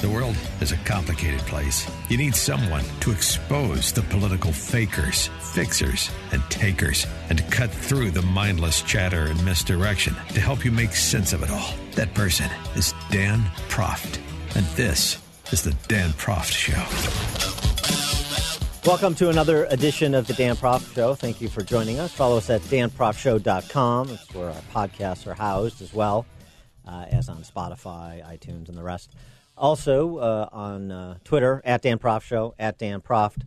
The world is a complicated place. You need someone to expose the political fakers, fixers, and takers, and to cut through the mindless chatter and misdirection to help you make sense of it all. That person is Dan Proft. And this is the Dan Proft Show. Welcome to another edition of the Dan Proft Show. Thank you for joining us. Follow us at danproftshow.com. It's where our podcasts are housed as well uh, as on Spotify, iTunes, and the rest. Also uh, on uh, Twitter, at Dan Proft Show, at Dan Proft.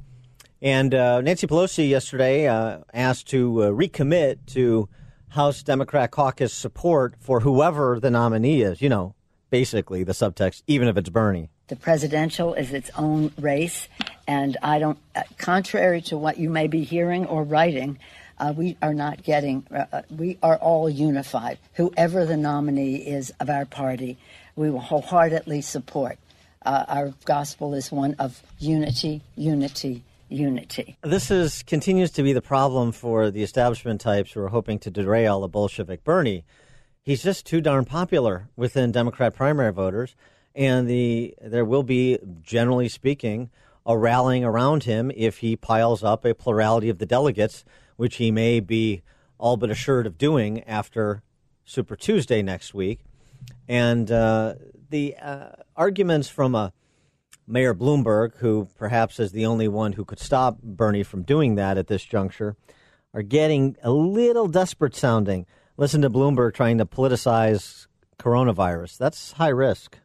And uh, Nancy Pelosi yesterday uh, asked to recommit to House Democrat caucus support for whoever the nominee is. You know, basically the subtext, even if it's Bernie. The presidential is its own race, and I don't, contrary to what you may be hearing or writing, uh, we are not getting, uh, we are all unified. Whoever the nominee is of our party, we will wholeheartedly support. Uh, our gospel is one of unity, unity, unity. This is continues to be the problem for the establishment types who are hoping to derail a Bolshevik Bernie. He's just too darn popular within Democrat primary voters, and the there will be, generally speaking, a rallying around him if he piles up a plurality of the delegates, which he may be all but assured of doing after Super Tuesday next week. And uh, the uh, arguments from a Mayor Bloomberg, who perhaps is the only one who could stop Bernie from doing that at this juncture, are getting a little desperate sounding. Listen to Bloomberg trying to politicize coronavirus. That's high risk.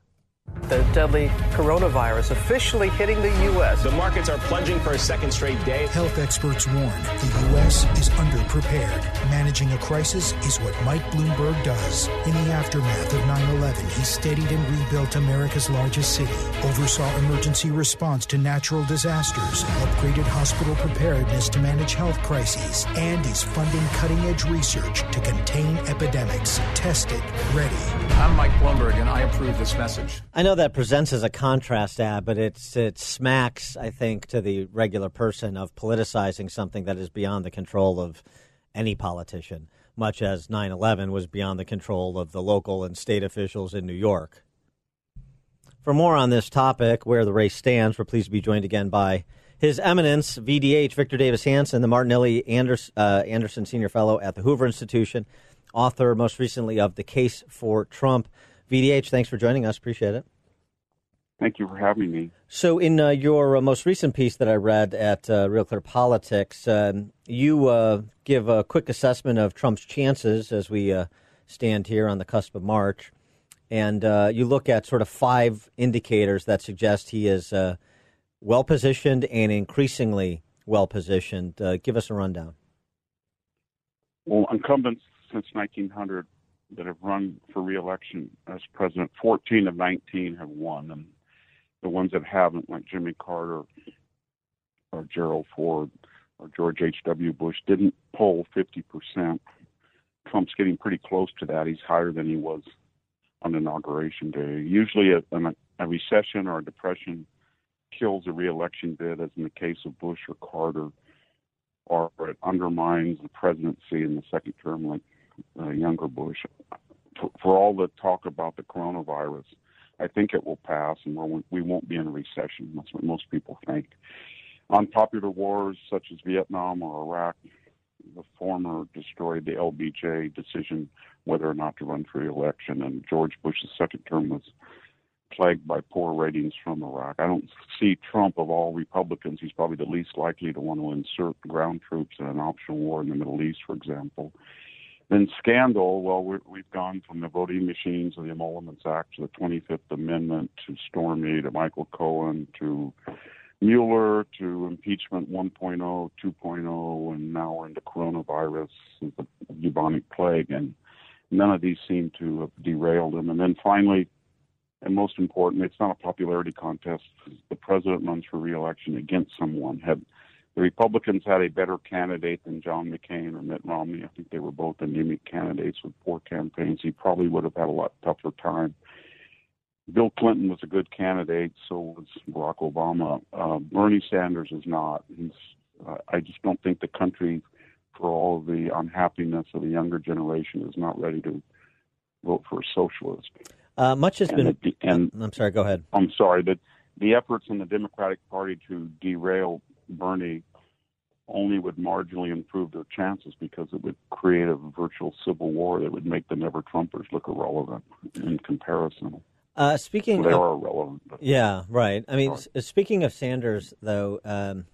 The deadly coronavirus officially hitting the U.S. The markets are plunging for a second straight day. Health experts warn the U.S. is underprepared. Managing a crisis is what Mike Bloomberg does. In the aftermath of 9 11, he steadied and rebuilt America's largest city, oversaw emergency response to natural disasters, upgraded hospital preparedness to manage health crises, and is funding cutting edge research to contain epidemics. Tested, ready. I'm Mike Bloomberg, and I approve this message. I know that presents as a contrast ad, but it's it smacks, I think, to the regular person of politicizing something that is beyond the control of any politician, much as 9/11 was beyond the control of the local and state officials in New York. For more on this topic, where the race stands, we're pleased to be joined again by His Eminence, VDH Victor Davis Hanson, the Martin and Illie Anderson, uh, Anderson Senior Fellow at the Hoover Institution, author most recently of The Case for Trump. VDH, thanks for joining us. Appreciate it. Thank you for having me. So, in uh, your uh, most recent piece that I read at uh, Real Clear Politics, um, you uh, give a quick assessment of Trump's chances as we uh, stand here on the cusp of March. And uh, you look at sort of five indicators that suggest he is well positioned and increasingly well positioned. give us a rundown. Well, incumbents since 1900 that have run for reelection as president, 14 of 19 have won, and the ones that haven't, like Jimmy Carter or Gerald Ford or George H.W. Bush, didn't poll 50%. Trump's getting pretty close to that. He's higher than he was on inauguration day. Usually, a, a recession or a depression kills a reelection bid, as in the case of Bush or Carter, or it undermines the presidency in the second term, like uh, younger Bush. For, for all the talk about the coronavirus, I think it will pass, and we're, we won't be in a recession. That's what most people think. Unpopular wars such as Vietnam or Iraq, the former destroyed the LBJ decision whether or not to run for re-election, and George Bush's second term was plagued by poor ratings from Iraq. I don't see Trump of all Republicans. He's probably the least likely to want to insert ground troops in an optional war in the Middle East, for example. Then scandal, well, we have gone from the voting machines of the Emoluments Act to the 25th Amendment to Stormy to Michael Cohen to Mueller to impeachment 1.0, 2.0, and now we're into coronavirus, the bubonic plague, and none of these seem to have derailed him. And then finally, and most important, it's not a popularity contest. The president runs for reelection against someone. Had the Republicans had a better candidate than John McCain or Mitt Romney, I think they were both anemic candidates with poor campaigns. He probably would have had a lot tougher time. Bill Clinton was a good candidate, so was Barack Obama. Uh, Bernie Sanders is not. He's. Uh, I just don't think the country, for all the unhappiness of the younger generation, is not ready to vote for a socialist. Uh, much has and been. It, and I'm sorry. Go ahead. I'm sorry that the efforts in the Democratic Party to derail Bernie only would marginally improve their chances because it would create a virtual civil war that would make the never Trumpers look irrelevant in comparison. Uh, speaking, well, they of, are irrelevant. But, yeah, right. I mean, s- speaking of Sanders, though, um,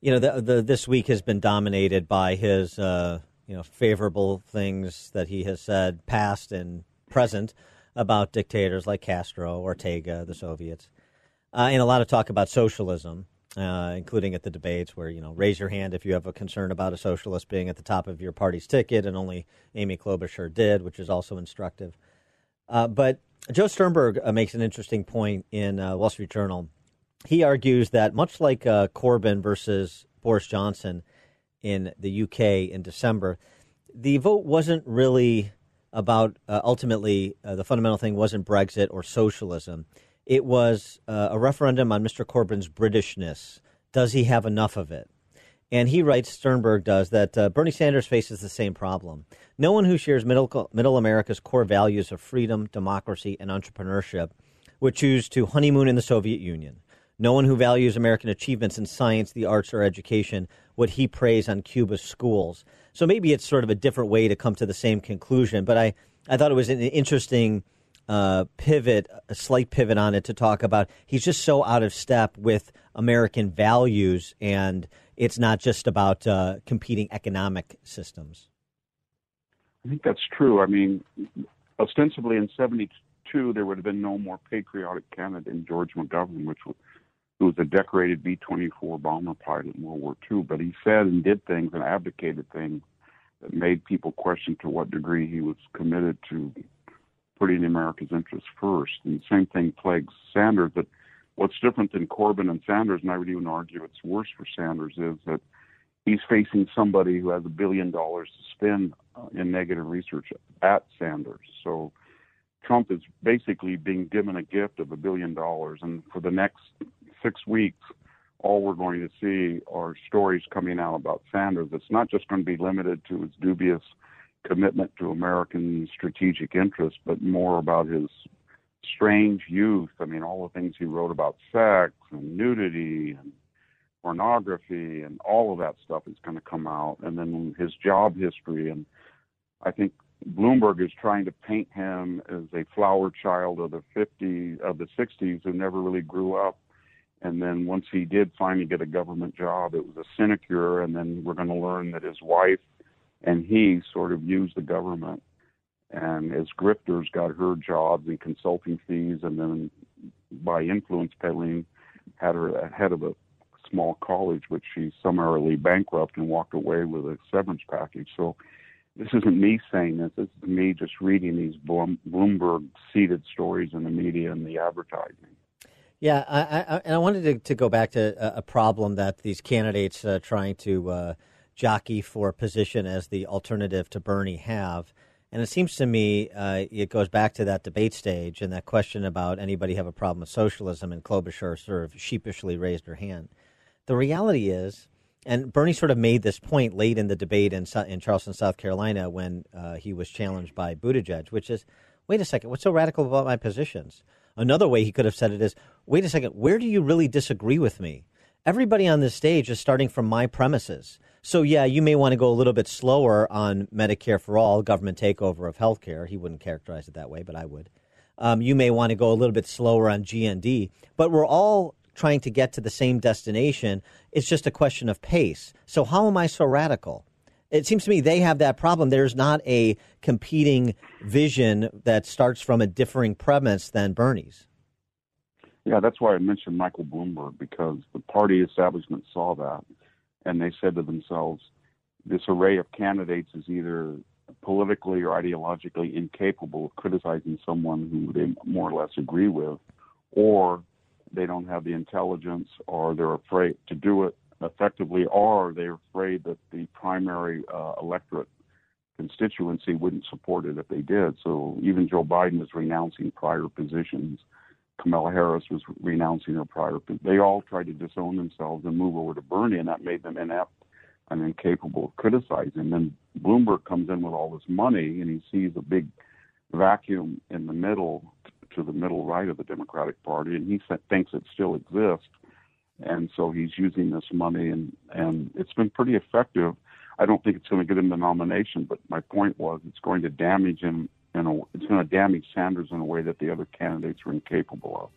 you know, the, the, this week has been dominated by his, uh, you know, favorable things that he has said, past and present, about dictators like Castro, Ortega, the Soviets, uh, and a lot of talk about socialism. Uh, including at the debates where you know raise your hand if you have a concern about a socialist being at the top of your party's ticket, and only Amy Klobuchar did, which is also instructive. Uh, but Joe Sternberg uh, makes an interesting point in uh, Wall Street Journal. He argues that much like uh, Corbyn versus Boris Johnson in the UK in December, the vote wasn't really about uh, ultimately the fundamental thing wasn't Brexit or socialism. It was uh, a referendum on Mr. Corbyn's Britishness. Does he have enough of it? And he writes, Sternberg does, that uh, Bernie Sanders faces the same problem. No one who shares middle, middle America's core values of freedom, democracy, and entrepreneurship would choose to honeymoon in the Soviet Union. No one who values American achievements in science, the arts, or education would he praise on Cuba's schools. So maybe it's sort of a different way to come to the same conclusion. But I, I thought it was an interesting uh, pivot, a slight pivot on it to talk about he's just so out of step with American values, and it's not just about uh, competing economic systems. I think that's true. I mean, ostensibly in '72 there would have been no more patriotic candidate than George McGovern, which was, who was a decorated B-24 bomber pilot in World War II. But he said and did things and advocated things that made people question to what degree he was committed to putting America's interests first. And the same thing plagues Sanders. But what's different than Corbyn and Sanders, and I would even argue it's worse for Sanders, is that he's facing somebody who has a billion dollars to spend uh, in negative research at Sanders. So Trump is basically being given a gift of a billion dollars. And for the next six weeks, all we're going to see are stories coming out about Sanders. It's not just going to be limited to his dubious commitment to American strategic interests, but more about his strange youth. I mean, all the things he wrote about sex and nudity and pornography and all of that stuff is going to come out. And then his job history. And I think Bloomberg is trying to paint him as a flower child of the 50s, of the 60s who never really grew up. And then once he did finally get a government job, it was a sinecure. And then we're going to learn that his wife and he sort of used the government. And as grifters got her jobs and consulting fees and then by influence peddling had her head of a small college which she summarily bankrupted and walked away with a severance package. So this isn't me saying this. This is me just reading these bloomberg seeded stories in the media and the advertising. Yeah I, I, and i wanted to, to go back to a, problem that these candidates uh, trying to uh, jockey for position as the alternative to Bernie have. And it seems to me uh, it goes back to that debate stage and that question about anybody have a problem with socialism, and Klobuchar sort of sheepishly raised her hand. The reality is, and Bernie sort of made this point late in the debate in, in Charleston, South Carolina, when uh, he was challenged by Buttigieg, which is, wait a second, what's so radical about my positions? Another way he could have said it is, wait a second, where do you really disagree with me? Everybody on this stage is starting from my premises. So, yeah, you may want to go a little bit slower on Medicare for all, government takeover of healthcare. He wouldn't characterize it that way, but I would. Um, you may want to go a little bit slower on GND, but we're all trying to get to the same destination. It's just a question of pace. So, how am I so radical? It seems to me they have that problem. There's not a competing vision that starts from a differing premise than Bernie's. Yeah, that's why I mentioned Michael Bloomberg because the party establishment saw that and they said to themselves, this array of candidates is either politically or ideologically incapable of criticizing someone who they more or less agree with, or they don't have the intelligence, or they're afraid to do it effectively, or they're afraid that the primary uh, electorate constituency wouldn't support it if they did. So even Joe Biden is renouncing prior positions. Kamala Harris was renouncing her prior. They all tried to disown themselves and move over to Bernie, and that made them inept and incapable of criticizing. And Then Bloomberg comes in with all this money, and he sees a big vacuum in the middle, to the middle right of the Democratic Party, and he thinks it still exists. And so he's using this money, and and it's been pretty effective. I don't think it's going to get him the nomination, but my point was it's going to damage him. In a, it's going to damage Sanders in a way that the other candidates are incapable of.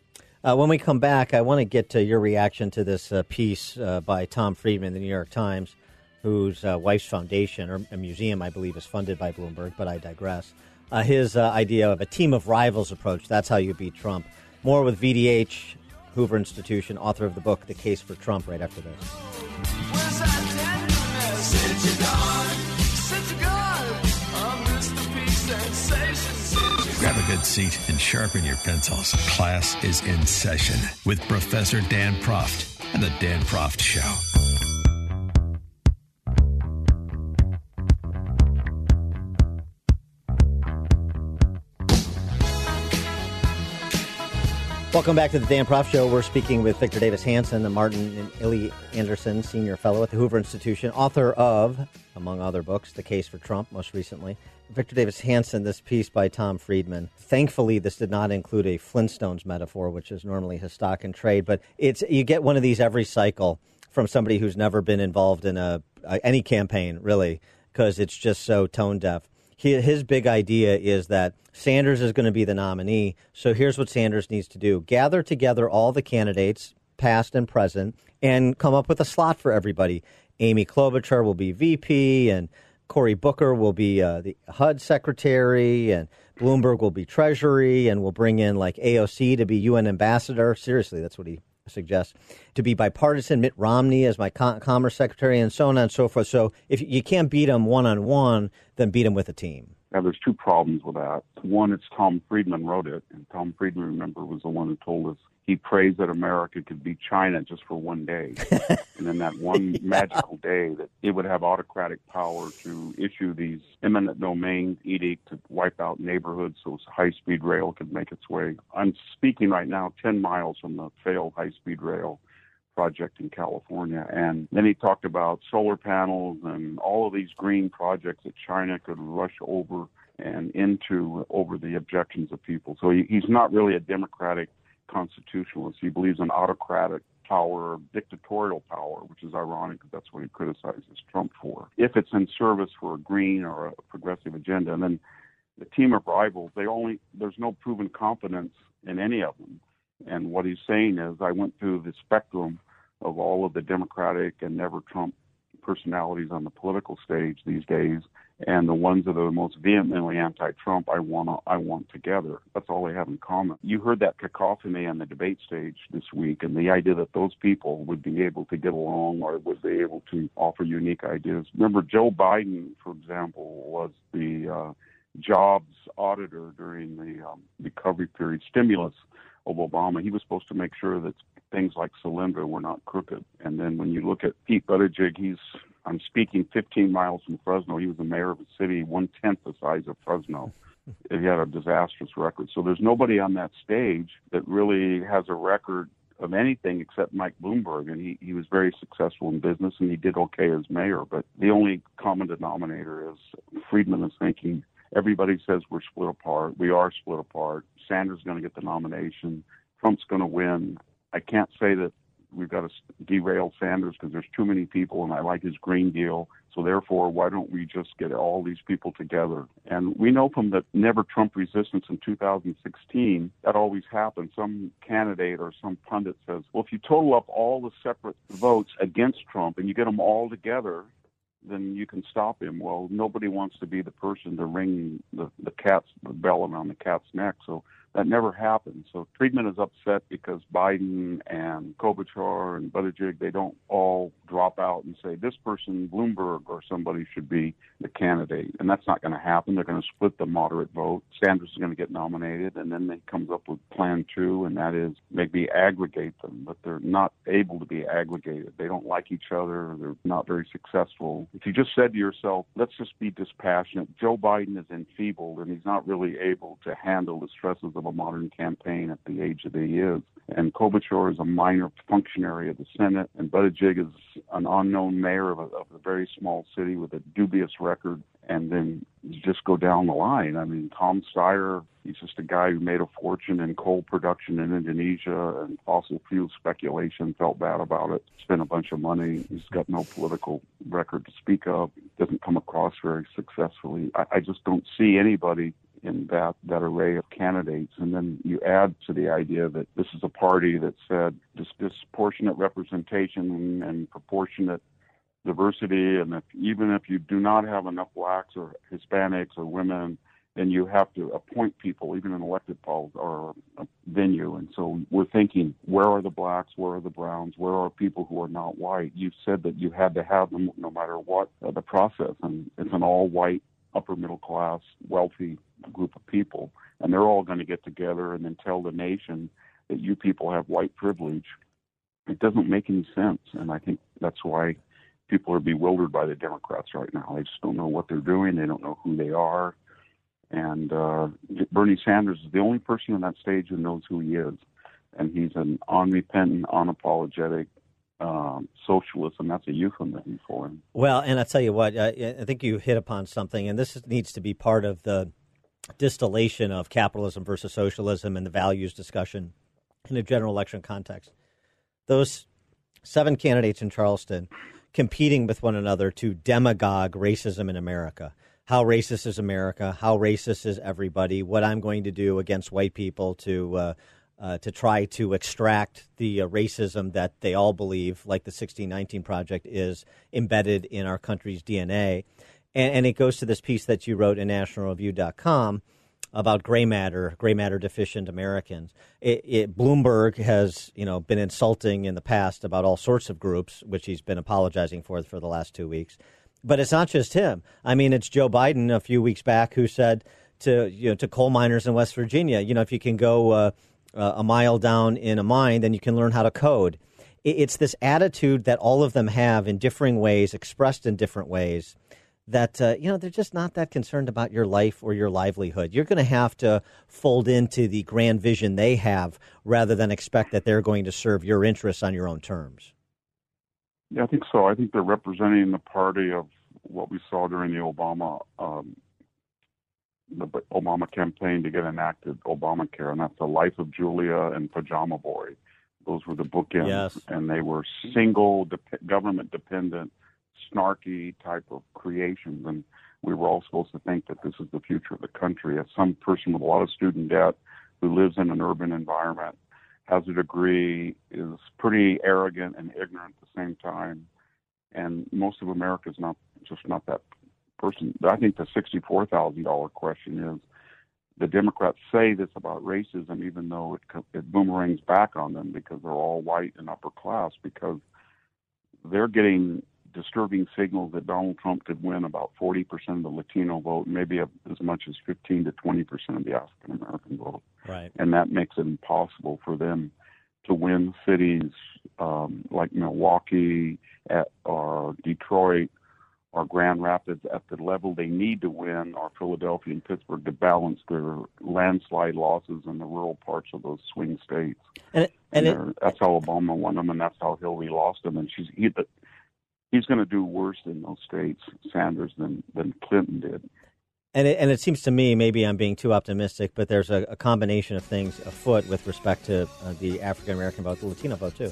Uh, when we come back, I want to get to your reaction to this uh, piece uh, by Tom Friedman, the New York Times, whose uh, wife's foundation or a museum, I believe, is funded by Bloomberg. But I digress. Uh, his uh, idea of a team of rivals approach. That's how you beat Trump. More with VDH, Hoover Institution, author of the book "The Case for Trump." Right after this. Good seat and sharpen your pencils. Class is in session with Professor Dan Proft and the Dan Proft Show. Welcome back to the Dan Proft Show. We're speaking with Victor Davis Hanson and Martin and Illie Anderson, Senior Fellow at the Hoover Institution, author of, among other books, The Case for Trump, most recently. Victor Davis Hanson, this piece by Tom Friedman. Thankfully, this did not include a Flintstones metaphor, which is normally his stock and trade, but it's you get one of these every cycle from somebody who's never been involved in a, a any campaign, really, because it's just so tone deaf he, his big idea is that Sanders is going to be the nominee. So here's what Sanders needs to do gather together all the candidates, past and present, and come up with a slot for everybody. Amy Klobuchar will be VP, and Cory Booker will be uh, the HUD secretary, and Bloomberg will be treasury, and we'll bring in like AOC to be UN ambassador. Seriously, that's what he suggests. to be bipartisan. Mitt Romney as my Commerce Secretary, and so on and so forth. So if you can't beat him one on one, then beat him with a team. Now, there's two problems with that. One, it's Tom Friedman wrote it, and Tom Friedman, remember, was the one who told us he prays that America could be China just for one day. and then that one yeah. magical day that it would have autocratic power to issue these eminent domain edict to wipe out neighborhoods so high speed rail could make its way. I'm speaking right now 10 miles from the failed high speed rail project in California. And then he talked about solar panels and all of these green projects that China could rush over and into over the objections of people. So he, he's not really a democratic constitutionalist. He believes in autocratic power, dictatorial power, which is ironic because that's what he criticizes Trump for. If it's in service for a green or a progressive agenda, and then the team of rivals, they only there's no proven competence in any of them. And what he's saying is, I went through the spectrum of all of the Democratic and never Trump personalities on the political stage these days, and the ones that are the most vehemently anti-Trump, I want to, I want together. That's all they have in common. You heard that cacophony on the debate stage this week, and the idea that those people would be able to get along or would be able to offer unique ideas. Remember, Joe Biden, for example, was the uh, jobs auditor during the um, recovery period stimulus of Obama. He was supposed to make sure that things like Solyndra were not crooked. And then when you look at Pete Buttigieg, he's I'm speaking 15 miles from Fresno. He was the mayor of a city one tenth the size of Fresno. he had a disastrous record. So there's nobody on that stage that really has a record of anything except Mike Bloomberg, and he, he was very successful in business and he did okay as mayor. But the only common denominator is Friedman is thinking everybody says we're split apart. We are split apart. Sanders is going to get the nomination. Trump's going to win. I can't say that we've got to derail Sanders because there's too many people, and I like his Green Deal. So therefore, why don't we just get all these people together? And we know from the Never Trump resistance in 2016 that always happens. Some candidate or some pundit says, "Well, if you total up all the separate votes against Trump and you get them all together." Then you can stop him. Well, nobody wants to be the person to ring the, the cat's the bell around the cat's neck. So that never happened. So Friedman is upset because Biden and Klobuchar and Buttigieg, they don't all drop out and say this person, Bloomberg or somebody should be the candidate. And that's not going to happen. They're going to split the moderate vote. Sanders is going to get nominated and then they comes up with plan two and that is maybe aggregate them, but they're not able to be aggregated. They don't like each other. They're not very successful. If you just said to yourself, let's just be dispassionate. Joe Biden is enfeebled and he's not really able to handle the stresses of a modern campaign at the age that he is. And Klobuchar is a minor functionary of the Senate, and Buttigieg is an unknown mayor of a, of a very small city with a dubious record. And then you just go down the line. I mean, Tom Steyer, he's just a guy who made a fortune in coal production in Indonesia and fossil fuel speculation, felt bad about it, spent a bunch of money. He's got no political record to speak of, doesn't come across very successfully. I, I just don't see anybody in that that array of candidates. And then you add to the idea that this is a party that said this disproportionate representation and, proportionate diversity, and if even if you do not have enough blacks or Hispanics or women, then you have to appoint people, even in elected polls or venue. And so we're thinking, where are the blacks? Where are the browns? Where are people who are not white? You said that you had to have them no matter what uh, the process, and it's an all-white upper middle class, wealthy group of people, and they're all going to get together and then tell the nation that you people have white privilege. It doesn't make any sense, and I think that's why people are bewildered by the Democrats right now. They just don't know what they're doing. They don't know who they are. And uh, Bernie Sanders is the only person on that stage who knows who he is, and he's an unrepentant, unapologetic um, socialist, and that's a euphemism for him. Well, and I tell you what, I, I think you hit upon something, and this needs to be part of the distillation of capitalism versus socialism and the values discussion in a general election context. Those seven candidates in Charleston competing with one another to demagogue racism in America. How racist is America? How racist is everybody? What I'm going to do against white people to uh, uh, to try to extract the uh, racism that they all believe, like the 1619 Project, is embedded in our country's DNA. And, and it goes to this piece that you wrote in nationalreview.com about gray matter, gray matter deficient Americans. It, it, Bloomberg has, you know, been insulting in the past about all sorts of groups, which he's been apologizing for for the last two weeks. But it's not just him. I mean, it's Joe Biden a few weeks back who said to you know to coal miners in West Virginia, you know, if you can go uh, uh, a mile down in a mine, then you can learn how to code. It's this attitude that all of them have in differing ways, expressed in different ways. That uh, you know they're just not that concerned about your life or your livelihood. You're going to have to fold into the grand vision they have, rather than expect that they're going to serve your interests on your own terms. Yeah, I think so. I think they're representing the party of what we saw during the Obama um, the Obama campaign to get enacted Obamacare, and that's the life of Julia and Pajama Boy. Those were the bookends, yes. and they were single, de- government dependent, snarky type of creations. And we were all supposed to think that this is the future of the country. As some person with a lot of student debt who lives in an urban environment, has a degree, is pretty arrogant and ignorant at the same time, and most of America is not just not that person. I think the sixty-four thousand dollar question is: the Democrats say this about racism, even though it, it boomerangs back on them because they're all white and upper class, because they're getting disturbing signals that Donald Trump could win about 40% of the Latino vote, maybe as much as 15 to 20% of the African American vote. Right. And that makes it impossible for them to win cities um, like Milwaukee at, or Detroit or Grand Rapids at the level they need to win, or Philadelphia and Pittsburgh to balance their landslide losses in the rural parts of those swing states. And, it, and, and it, that's how Obama won them, and that's how Hillary lost them. And she's he, he's going to do worse in those states, Sanders, than than Clinton did. And it, and it seems to me, maybe I'm being too optimistic, but there's a, a combination of things afoot with respect to uh, the African American vote, the Latino vote too,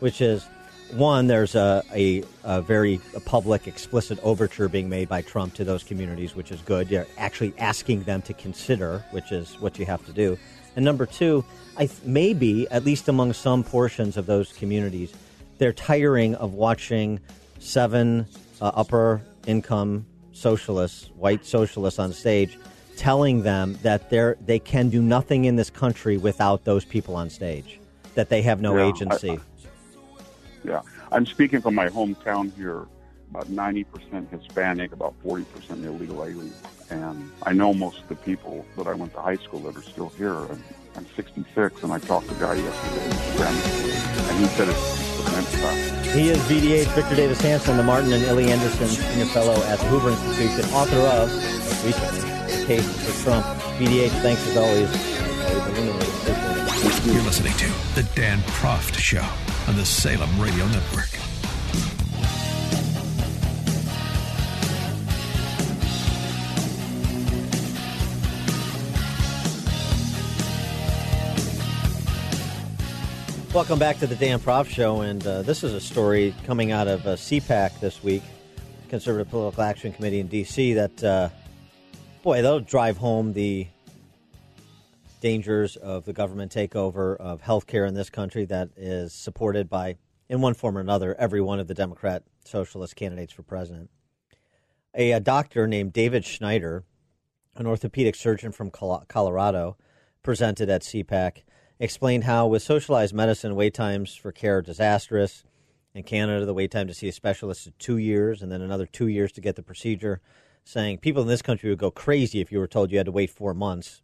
which is one, there's a, a, a very a public, explicit overture being made by Trump to those communities, which is good. You're actually asking them to consider, which is what you have to do. And number two, I maybe at least among some portions of those communities, they're tiring of watching seven uh, upper income socialists, white socialists on stage, telling them that they're they can do nothing in this country without those people on stage, that they have no Yeah, agency. I- Yeah, I'm speaking from my hometown here. About 90% Hispanic, about 40% illegal aliens. And I know most of the people that I went to high school that are still here. And I'm 66, and I talked to a guy yesterday, and he said it's an impact. He is VDH Victor Davis Hanson, the Martin and Illie Anderson Senior Fellow at the Hoover Institution, author of, most recently, The Case for Trump. VDH, thanks as always. Always illuminating. Appreciate it. You're listening to The Dan Proft Show on the Salem Radio Network. Welcome back to the Dan Proft Show, and uh, this is a story coming out of uh, CPAC this week, Conservative Political Action Committee in D.C. That, uh, boy, they'll drive home the dangers of the government takeover of healthcare in this country that is supported by, in one form or another, every one of the Democrat socialist candidates for president. A, a doctor named David Schneider, an orthopedic surgeon from Colorado, presented at CPAC, explained how with socialized medicine, wait times for care are disastrous. In Canada, the wait time to see a specialist is two years and then another two years to get the procedure, saying people in this country would go crazy if you were told you had to wait four months.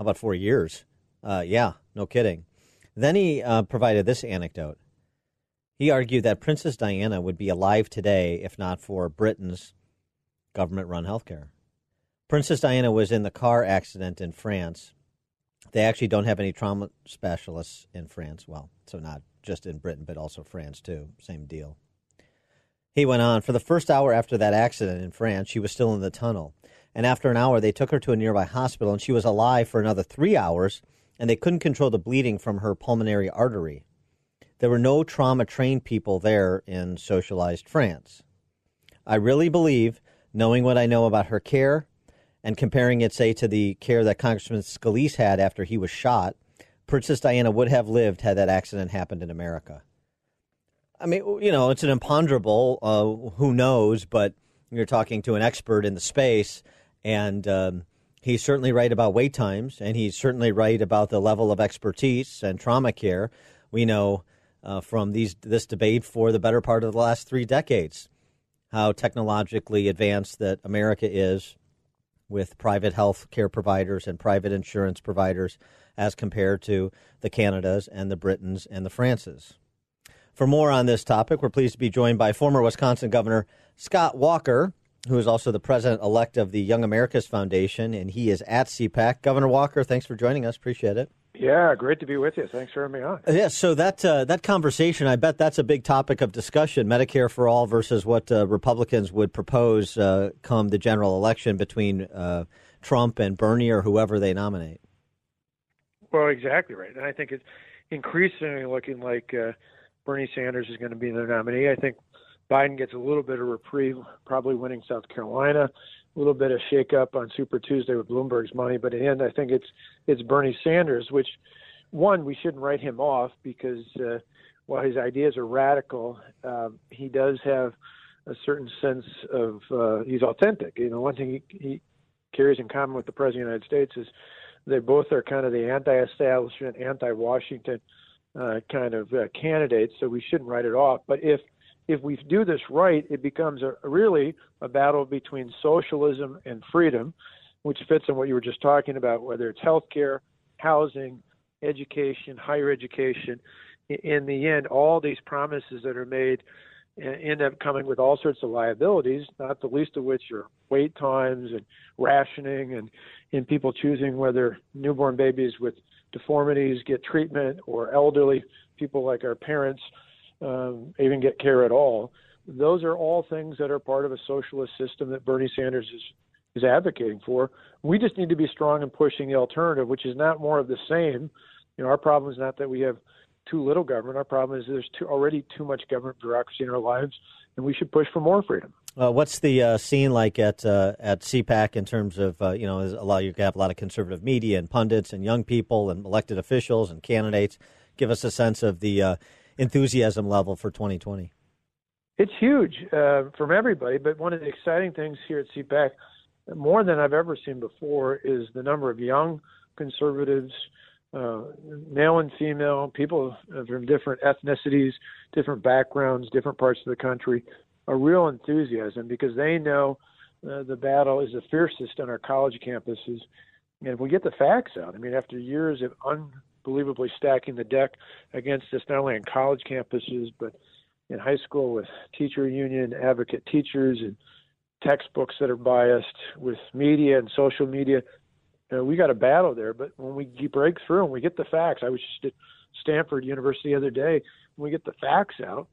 How about four years? Uh, yeah, no kidding. Then he uh, provided this anecdote. He argued that Princess Diana would be alive today if not for Britain's government run healthcare. Princess Diana was in the car accident in France. They actually don't have any trauma specialists in France. Well, so not just in Britain, but also France, too. Same deal. He went on For the first hour after that accident in France, she was still in the tunnel. And after an hour, they took her to a nearby hospital, and she was alive for another three hours, and they couldn't control the bleeding from her pulmonary artery. There were no trauma trained people there in socialized France. I really believe, knowing what I know about her care and comparing it, say, to the care that Congressman Scalise had after he was shot, Princess Diana would have lived had that accident happened in America. I mean, you know, it's an imponderable. Uh, who knows? But you're talking to an expert in the space, and um, he's certainly right about wait times, and he's certainly right about the level of expertise and trauma care. We know uh, from these this debate for the better part of the last three decades how technologically advanced that America is with private health care providers and private insurance providers as compared to the Canadas and the Britons and the Frances. For more on this topic, we're pleased to be joined by former Wisconsin Governor Scott Walker, who is also the president elect of the Young Americas Foundation, and he is at CPAC. Governor Walker, thanks for joining us. Appreciate it. Yeah, great to be with you. Thanks for having me on. Yeah, so that uh, that conversation, I bet that's a big topic of discussion: Medicare for all versus what uh, Republicans would propose uh, come the general election between uh, Trump and Bernie or whoever they nominate. Well, exactly right, and I think it's increasingly looking like uh, Bernie Sanders is going to be the nominee. I think Biden gets a little bit of reprieve, probably winning South Carolina, a little bit of shakeup on Super Tuesday with Bloomberg's money, but in the end, I think it's it's Bernie Sanders, which one we shouldn't write him off because uh, while his ideas are radical, uh, he does have a certain sense of uh, he's authentic. You know, one thing he, he carries in common with the president of the United States is they both are kind of the anti-establishment, anti-Washington uh, kind of uh, candidates. So we shouldn't write it off. But if if we do this right, it becomes a, really a battle between socialism and freedom, which fits in what you were just talking about, whether it's healthcare, housing, education, higher education. In the end, all these promises that are made end up coming with all sorts of liabilities, not the least of which are wait times and rationing and, and people choosing whether newborn babies with deformities get treatment or elderly people like our parents um, even get care at all. Those are all things that are part of a socialist system that Bernie Sanders is is advocating for. We just need to be strong in pushing the alternative, which is not more of the same. You know, our problem is not that we have too little government. Our problem is there's too, already too much government bureaucracy in our lives, and we should push for more freedom. Uh, what's the uh, scene like at uh, at CPAC in terms of uh, you know a lot you have a lot of conservative media and pundits and young people and elected officials and candidates. Give us a sense of the uh, enthusiasm level for 2020. It's huge uh, from everybody, but one of the exciting things here at CPAC more than I've ever seen before is the number of young conservatives, uh, male and female, people from different ethnicities, different backgrounds, different parts of the country, a real enthusiasm because they know uh, the battle is the fiercest on our college campuses. And if we get the facts out, I mean, after years of unbelievably stacking the deck against us, not only on college campuses, but in high school with teacher union advocate teachers and textbooks that are biased, with media and social media. You know, we got a battle there, but when we break through and we get the facts, I was just at Stanford University the other day. When we get the facts out,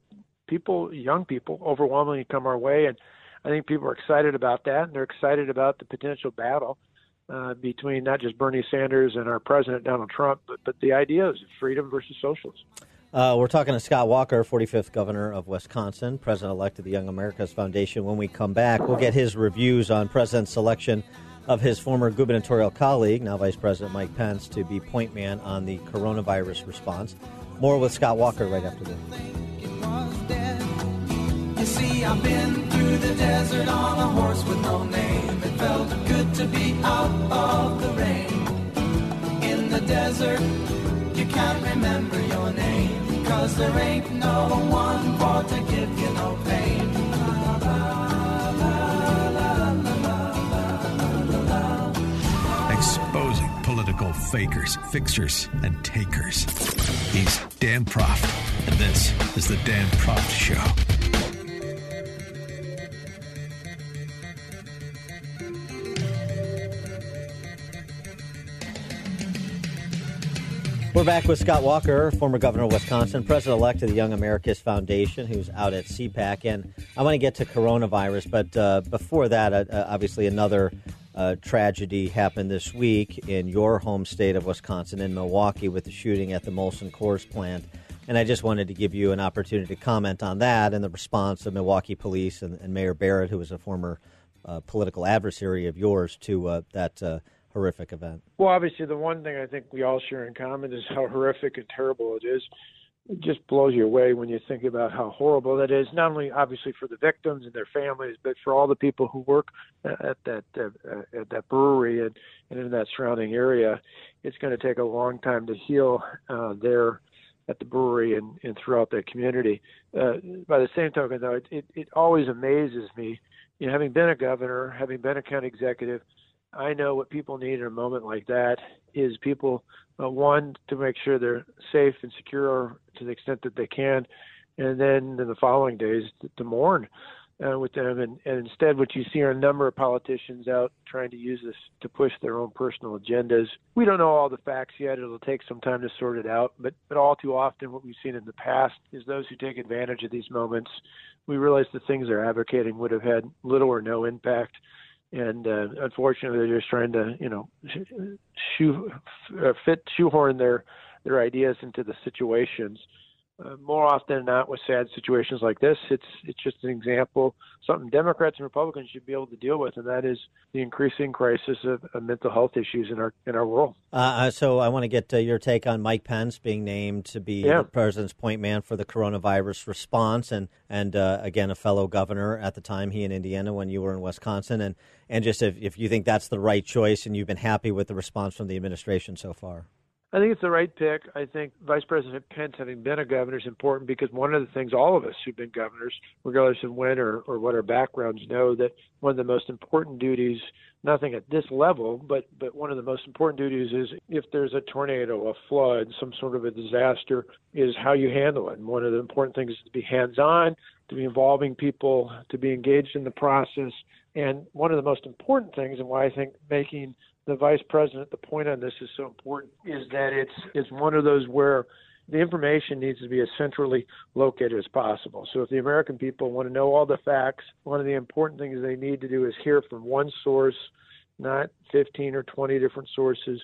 people, young people, overwhelmingly come our way, and I think people are excited about that, and they're excited about the potential battle uh, between not just Bernie Sanders and our president Donald Trump, but but the idea is freedom versus socialism. Uh, we're talking to Scott Walker, 45th governor of Wisconsin, president elect of the Young America's Foundation. When we come back, we'll get his reviews on president's selection of his former gubernatorial colleague, now Vice President Mike Pence, to be point man on the coronavirus response. More with Scott Walker right after this. Felt good to be out of the rain. In the desert, you can't remember your name. Cause there ain't no one for to give you no pain. Exposing political fakers, fixers, and takers. He's Dan Proft, and this is the Dan Proft Show. We're back with Scott Walker, former governor of Wisconsin, president elect of the Young America's Foundation, who's out at CPAC. And I want to get to coronavirus, but uh, before that, uh, uh, obviously, another uh, tragedy happened this week in your home state of Wisconsin, in Milwaukee, with the shooting at the Molson Coors plant. And I just wanted to give you an opportunity to comment on that and the response of Milwaukee police and, and Mayor Barrett, who was a former uh, political adversary of yours, to uh, that horrific event? Well, obviously, the one thing I think we all share in common is how horrific and terrible it is. It just blows you away when you think about how horrible that is, not only obviously for the victims and their families, but for all the people who work at that uh, at that brewery and, and in that surrounding area. It's going to take a long time to heal uh, there at the brewery and, and throughout the community. Uh, by the same token, though, it, it, it always amazes me, you know, having been a governor, having been a county executive, I know what people need in a moment like that is people, uh, one, to make sure they're safe and secure to the extent that they can, and then in the following days to, mourn uh, with them. And, and instead, what you see are a number of politicians out trying to use this to push their own personal agendas. We don't know all the facts yet. It'll take some time to sort it out. But, but all too often, what we've seen in the past is those who take advantage of these moments. We realize the things they're advocating would have had little or no impact and uh, unfortunately they're just trying to you know shoe uh, fit shoehorn their their ideas into the situations uh, more often than not with sad situations like this it's it's just an example something democrats and republicans should be able to deal with and that is the increasing crisis of, of mental health issues in our in our world. Uh, uh so i want to get uh, your take on mike pence being named to be yeah. the president's point man for the coronavirus response and and uh, again a fellow governor at the time he in indiana when you were in wisconsin. And and just if, if you think that's the right choice and you've been happy with the response from the administration so far I think it's the right pick. I think Vice President Pence, having been a governor, is important because one of the things all of us who've been governors, regardless of when or, or what our backgrounds, know that one of the most important duties, nothing at this level, but but one of the most important duties is if there's a tornado, a flood, some sort of a disaster, is how you handle it. And one of the important things is to be hands-on, to be involving people, to be engaged in the process. And one of the most important things, and why I think making the vice president, the point on this is so important, is that it's it's one of those where the information needs to be as centrally located as possible. So if the American people want to know all the facts, one of the important things they need to do is hear from one source, not 15 or 20 different sources.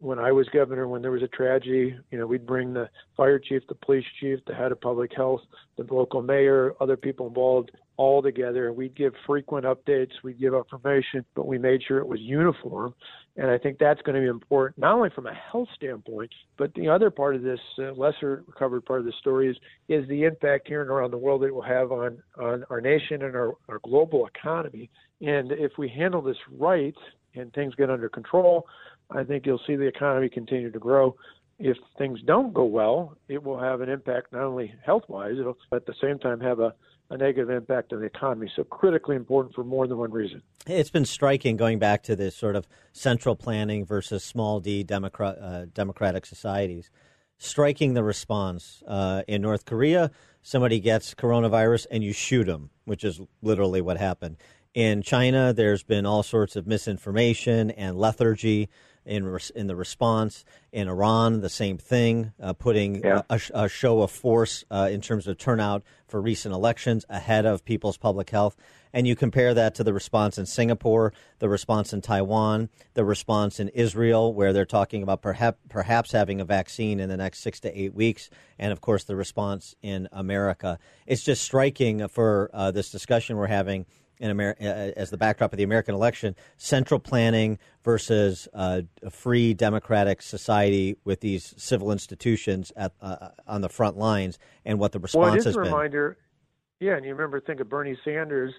When I was governor, when there was a tragedy, you know, we'd bring the fire chief, the police chief, the head of public health, the local mayor, other people involved all together. We'd give frequent updates, we'd give information, but we made sure it was uniform. And I think that's going to be important, not only from a health standpoint, but the other part of this, uh, lesser covered part of the story is, is the impact here and around the world that it will have on, on our nation and our, our global economy. And if we handle this right and things get under control, I think you'll see the economy continue to grow. If things don't go well, it will have an impact not only health wise, it'll at the same time have a, a negative impact on the economy. So, critically important for more than one reason. It's been striking going back to this sort of central planning versus small d democrat, uh, democratic societies. Striking the response. Uh, in North Korea, somebody gets coronavirus and you shoot them, which is literally what happened. In China, there's been all sorts of misinformation and lethargy in in the response. In Iran, the same thing, uh, putting Yeah. a, a show of force uh, in terms of turnout for recent elections ahead of people's public health. And you compare that to the response in Singapore, the response in Taiwan, the response in Israel, where they're talking about perhaps perhaps having a vaccine in the next six to eight weeks, and of course the response in America. It's just striking for uh, this discussion we're having in as the backdrop of the American election, central planning versus uh, a free democratic society with these civil institutions at uh, on the front lines, and what the response well, it is has a been. reminder. Yeah, and you remember think of Bernie Sanders,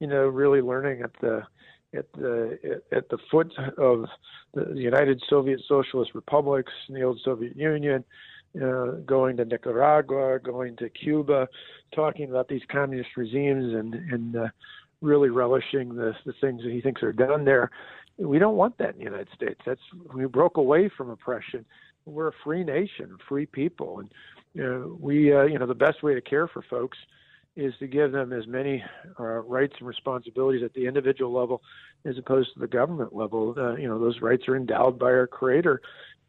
you know, really learning at the at the at the foot of the United Soviet Socialist Republics in the old Soviet Union, uh, going to Nicaragua, going to Cuba, talking about these communist regimes and and uh, really relishing the the things that he thinks are done there. We don't want that in the United States. That's we broke away from oppression. We're a free nation, free people, and you know, we uh, you know the best way to care for folks is to give them as many uh, rights and responsibilities at the individual level as opposed to the government level. Uh, you know, those rights are endowed by our Creator,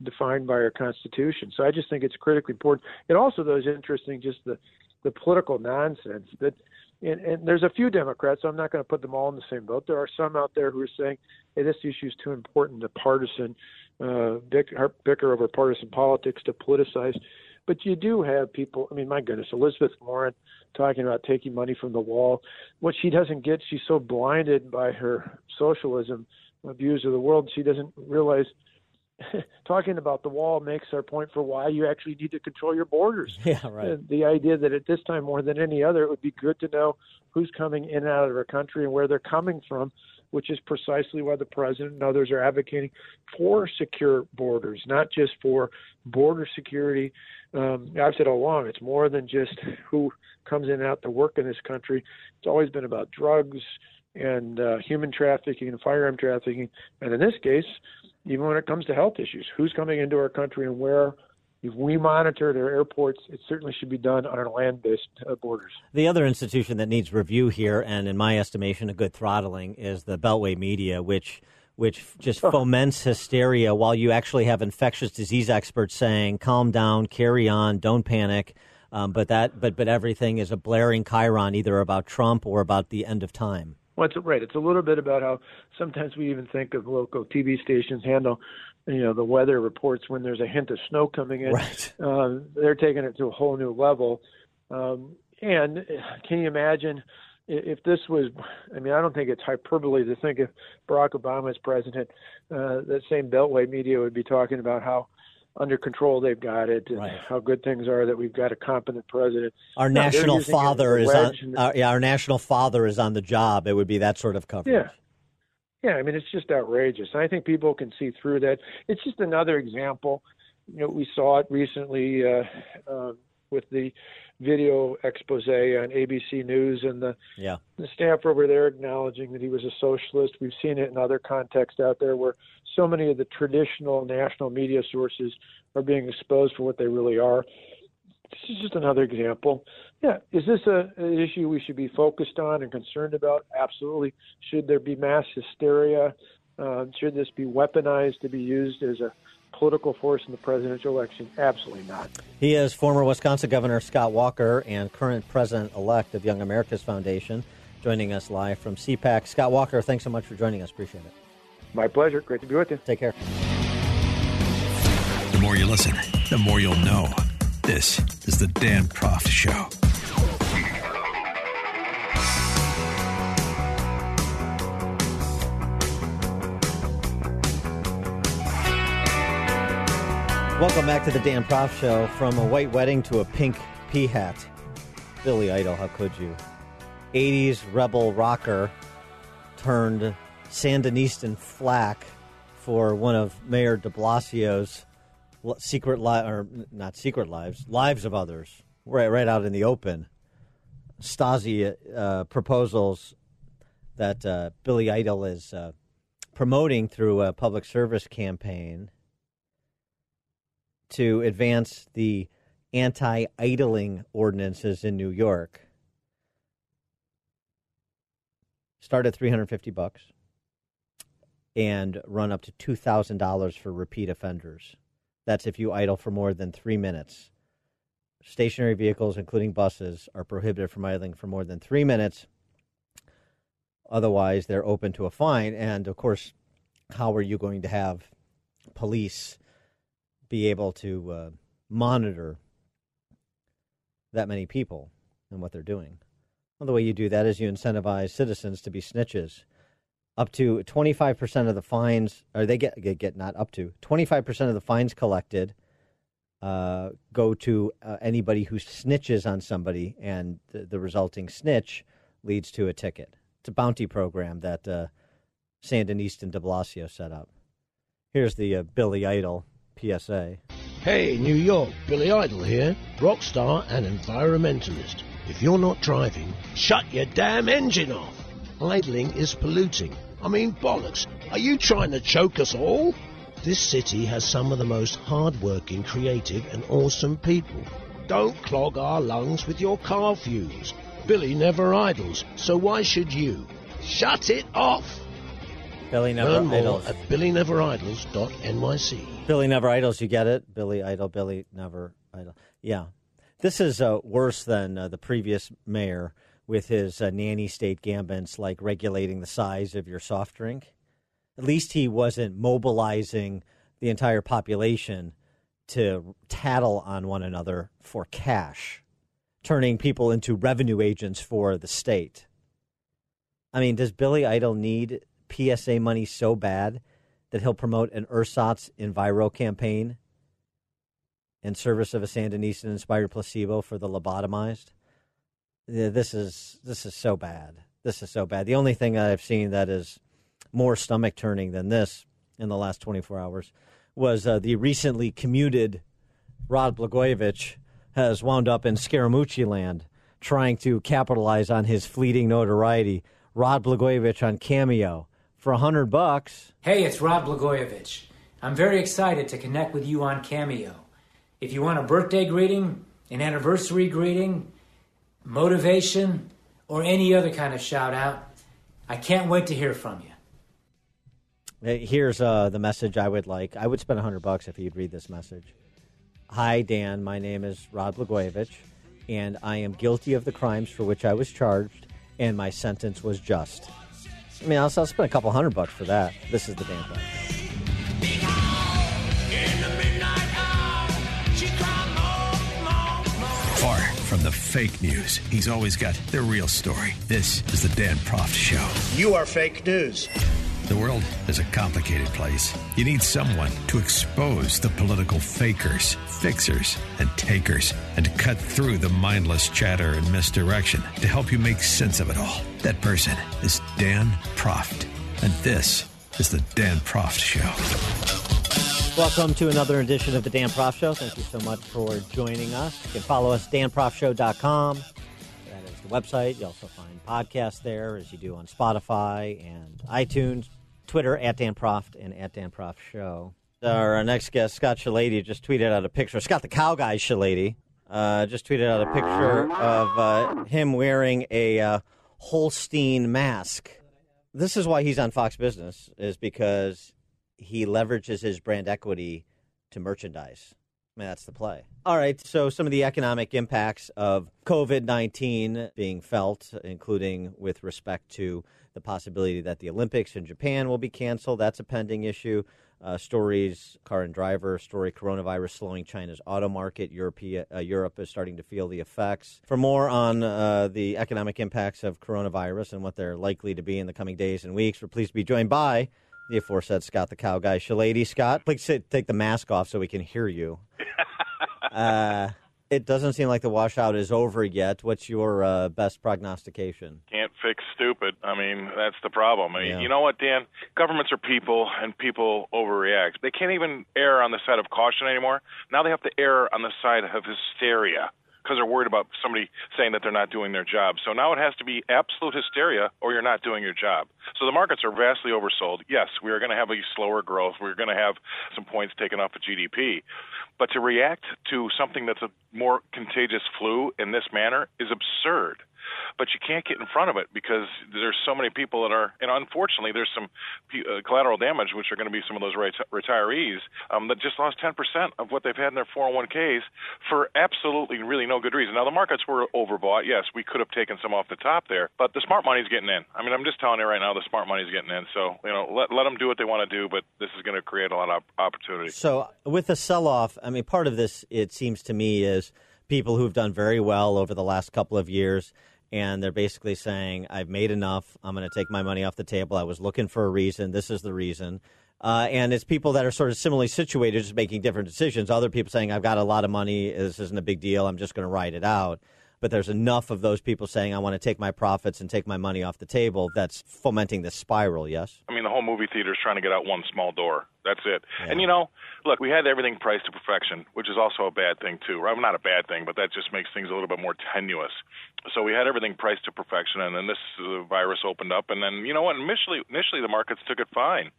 defined by our Constitution. So I just think it's critically important. It also, though, is interesting just the the political nonsense that. And, and there's a few Democrats. I'm not going to put them all in the same boat. There are some out there who are saying, "Hey, this issue is too important to partisan uh, bicker, bicker over partisan politics to politicize." But you do have people. I mean, my goodness, Elizabeth Warren talking about taking money from the wall. What she doesn't get, she's so blinded by her socialism views of the world, she doesn't realize. talking about the wall makes our point for why you actually need to control your borders. Yeah, right. And the idea that at this time more than any other, it would be good to know who's coming in and out of our country and where they're coming from, which is precisely why the president and others are advocating for secure borders, not just for border security. Um, I've said all along, it's more than just who comes in and out to work in this country. It's always been about drugs and uh, human trafficking and firearm trafficking, and in this case, even when it comes to health issues, who's coming into our country and where. If we monitor their airports, it certainly should be done on our land-based uh, borders. The other institution that needs review here, and in my estimation, a good throttling, is the Beltway media, which which just foments hysteria while you actually have infectious disease experts saying, "Calm down, carry on, don't panic." Um, but that, but but everything is a blaring chyron, either about Trump or about the end of time. Well, it's right. It's a little bit about how sometimes we even think of local TV stations handle, you know, the weather reports when there's a hint of snow coming in. Right. Uh, they're taking it to a whole new level. Um, and can you imagine if this was? I mean, I don't think it's hyperbole to think if Barack Obama is president, uh, that same Beltway media would be talking about how under control they've got it and how good things are that we've got a competent president. Our No, national using it as a father is on. and- Uh, yeah, our national father is on the job. It would be that sort of coverage. Yeah. Yeah, I mean it's just outrageous. I think people can see through that. It's just another example. You know, we saw it recently uh, uh, with the video expose on ABC News and the Yeah. the staff over there acknowledging that he was a socialist. We've seen it in other contexts out there where so many of the traditional national media sources are being exposed for what they really are. This is just another example. Yeah, is this a, an issue we should be focused on and concerned about? Absolutely. Should there be mass hysteria? Uh, should this be weaponized to be used as a political force in the presidential election? Absolutely not. He is former Wisconsin Governor Scott Walker and current president elect of Young America's Foundation, joining us live from CPAC. Scott Walker, thanks so much for joining us. Appreciate it. My pleasure. Great to be with you. Take care. The more you listen, the more you'll know. This is The Dan Proft Show. Welcome back to the Dan Proft Show. From a white wedding to a pink pea hat. Billy Idol, how could you? 80s rebel rocker turned Sandinistan flack for one of Mayor de Blasio's secret li- or not secret lives, lives of others, right, right out in the open. Stasi uh, proposals that uh, Billy Idol is uh, promoting through a public service campaign to advance the anti-idling ordinances in New York. Start at 350 bucks and run up to $2,000 for repeat offenders. That's if you idle for more than 3 minutes. Stationary vehicles including buses are prohibited from idling for more than 3 minutes. Otherwise, they're open to a fine and of course, how are you going to have police be able to uh, monitor that many people and what they're doing. Well, the way you do that is you incentivize citizens to be snitches. Up to 25% of the fines, or they get, get, not up to, 25% of the fines collected uh, go to uh, anybody who snitches on somebody, and the, the, resulting snitch leads to a ticket. It's a bounty program that uh, Sandinista and de Blasio set up. Here's the uh, Billy Idol PSA. Hey, New York, Billy Idol here, rock star and environmentalist. If you're not driving, shut your damn engine off. Idling is polluting. I mean, bollocks. Are you trying to choke us all? This city has some of the most hard-working, creative and awesome people. Don't clog our lungs with your car fumes. Billy never idles, so why should you? Shut it off! Billy Never Learn more Idles. at billyneveridles.nyc. Billy Never Idles, you get it? Billy Idol, Billy Never Idol. Yeah. This is uh, worse than uh, the previous mayor with his uh, nanny state gambits, like regulating the size of your soft drink. At least he wasn't mobilizing the entire population to tattle on one another for cash, turning people into revenue agents for the state. I mean, does Billy Idol need PSA money so bad that he'll promote an ersatz Enviro campaign in service of a Sandinista inspired placebo for the lobotomized. This is this is so bad. This is so bad. The only thing I've seen that is more stomach turning than this in the last 24 hours was uh, the recently commuted Rod Blagojevich has wound up in Scaramucci land trying to capitalize on his fleeting notoriety. Rod Blagojevich on Cameo for a hundred bucks. Hey, it's Rod Blagojevich. I'm very excited to connect with you on Cameo. If you want a birthday greeting, an anniversary greeting, motivation, or any other kind of shout out, I can't wait to hear from you. Here's uh, the message I would like. I would spend a hundred bucks if you'd read this message. Hi, Dan. My name is Rod Blagojevich, and I am guilty of the crimes for which I was charged, and my sentence was just. I mean, I'll, I'll spend a couple hundred bucks for that. This is the Dan Proft. Far from the fake news, he's always got the real story. This is the Dan Proft Show. You are fake news. The world is a complicated place. You need someone to expose the political fakers, fixers, and takers, and to cut through the mindless chatter and misdirection to help you make sense of it all. That person is Dan Proft. And this is the Dan Proft Show. Welcome to another edition of the Dan Proft Show. Thank you so much for joining us. You can follow us, danproftshow.com. That is the website. You also find podcasts there, as you do on Spotify and iTunes. Twitter, at Dan Proft and at Dan Proft Show. Our next guest, Scott Shellady, just tweeted out a picture. Scott the Cow Guy Shellady uh, just tweeted out a picture of uh, him wearing a uh, Holstein mask. This is why he's on Fox Business, is because he leverages his brand equity to merchandise. I mean, that's the play. All right. So, some of the economic impacts of COVID 19 being felt, including with respect to the possibility that the Olympics in Japan will be canceled. That's a pending issue. uh, stories, car and driver story, coronavirus slowing China's auto market. Europe, uh, Europe is starting to feel the effects. For more on uh, the economic impacts of coronavirus and what they're likely to be in the coming days and weeks, we're pleased to be joined by the aforesaid Scott the Cow Guy. Shellady Scott, please take the mask off so we can hear you. Uh, it doesn't seem like the washout is over yet. What's your uh, best prognostication? Can't fix stupid. I mean, that's the problem. I mean, Yeah. You know what, Dan? Governments are people, and people overreact. They can't even err on the side of caution anymore. Now they have to err on the side of hysteria because they're worried about somebody saying that they're not doing their job. So now it has to be absolute hysteria, or you're not doing your job. So the markets are vastly oversold. Yes, we are going to have a slower growth. We're going to have some points taken off of GDP. But to react to something that's a more contagious flu in this manner is absurd. But you can't get in front of it because there's so many people that are, and unfortunately, there's some uh, collateral damage, which are going to be some of those reti- retirees um, that just lost 10% of what they've had in their 401ks for absolutely really no good reason. Now, the markets were overbought. Yes, we could have taken some off the top there, but the smart money's getting in. I mean, I'm just telling you right now, the smart money's getting in. So, you know, let, let them do what they want to do, but this is going to create a lot of opportunity. So, with the sell off, I mean, part of this, it seems to me, is people who've done very well over the last couple of years. And they're basically saying, I've made enough. I'm going to take my money off the table. I was looking for a reason. This is the reason. Uh, and it's people that are sort of similarly situated, just making different decisions. Other people saying, I've got a lot of money. This isn't a big deal. I'm just going to ride it out. But there's enough of those people saying, I want to take my profits and take my money off the table that's fomenting this spiral, yes? I mean, the whole movie theater is trying to get out one small door. That's it. And you know, look, we had everything priced to perfection, which is also a bad thing too. Well, not a bad thing, but that just makes things a little bit more tenuous. So we had everything priced to perfection, and then this uh, virus opened up, and then you know what? Initially, initially the markets took it fine,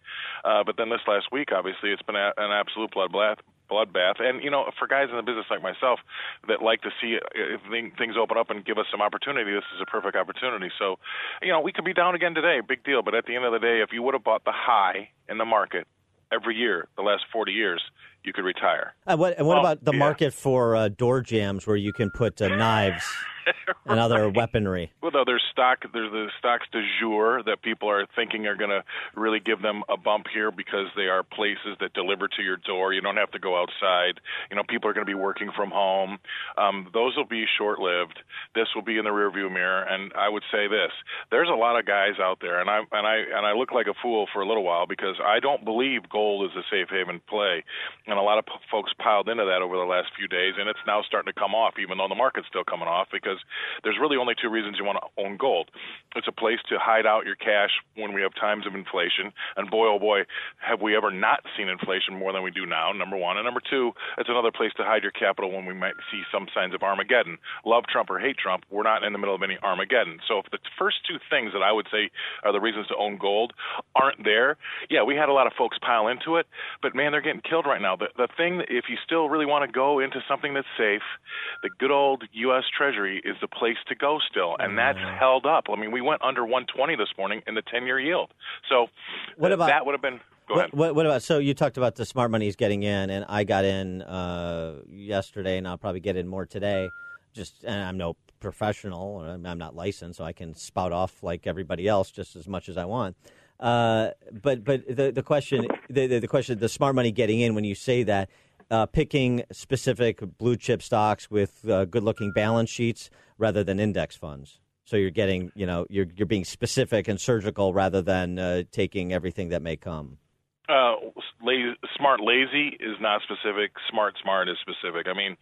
uh, but then this last week, obviously, it's been a, an absolute bloodbath. Bloodbath, and you know, for guys in the business like myself that like to see uh, things open up and give us some opportunity, this is a perfect opportunity. So, you know, we could be down again today, big deal. But at the end of the day, if you would have bought the high in the market every year the last 40 years, you could retire. And what, and what Well, about the yeah. market for uh, door jams where you can put uh, knives and other weaponry? Well, though there's stock, there's the stocks de jour that people are thinking are going to really give them a bump here because they are places that deliver to your door. You don't have to go outside. You know, people are going to be working from home. Um, those will be short-lived. This will be in the rearview mirror. And I would say this: there's a lot of guys out there, and I and I and I look like a fool for a little while because I don't believe gold is a safe haven play, and a lot of p- folks piled into that over the last few days, and it's now starting to come off, even though the market's still coming off because there's really only two reasons you want to own gold. It's a place to hide out your cash when we have times of inflation, and boy oh boy, have we ever not seen inflation more than we do now. Number one, and number two, it's another place to hide your capital when we might see some signs of Armageddon. Love Trump or hate Trump, we're not in the middle of any Armageddon. So if the first two things that I would say are the reasons to own gold aren't there, yeah, we had a lot of folks pile into it, but man, they're getting killed right now. The the thing, if you still really want to go into something that's safe, the good old U.S. Treasury is the place to go still, and that's held up. I mean, we went under 120 this morning in the 10-year yield. So What about- that would have been. Go what, ahead. What, what about so you talked about the smart money is getting in, and I got in uh, yesterday, and I'll probably get in more today. Just and I'm no professional, I'm not licensed, so I can spout off like everybody else just as much as I want. Uh, but but the the question the, the question the smart money getting in when you say that. Uh, picking specific blue chip stocks with uh, good looking balance sheets rather than index funds. So you're getting, you know, you're you're being specific and surgical rather than uh, taking everything that may come. Uh, lazy, smart lazy is not specific. Smart smart is specific. I mean,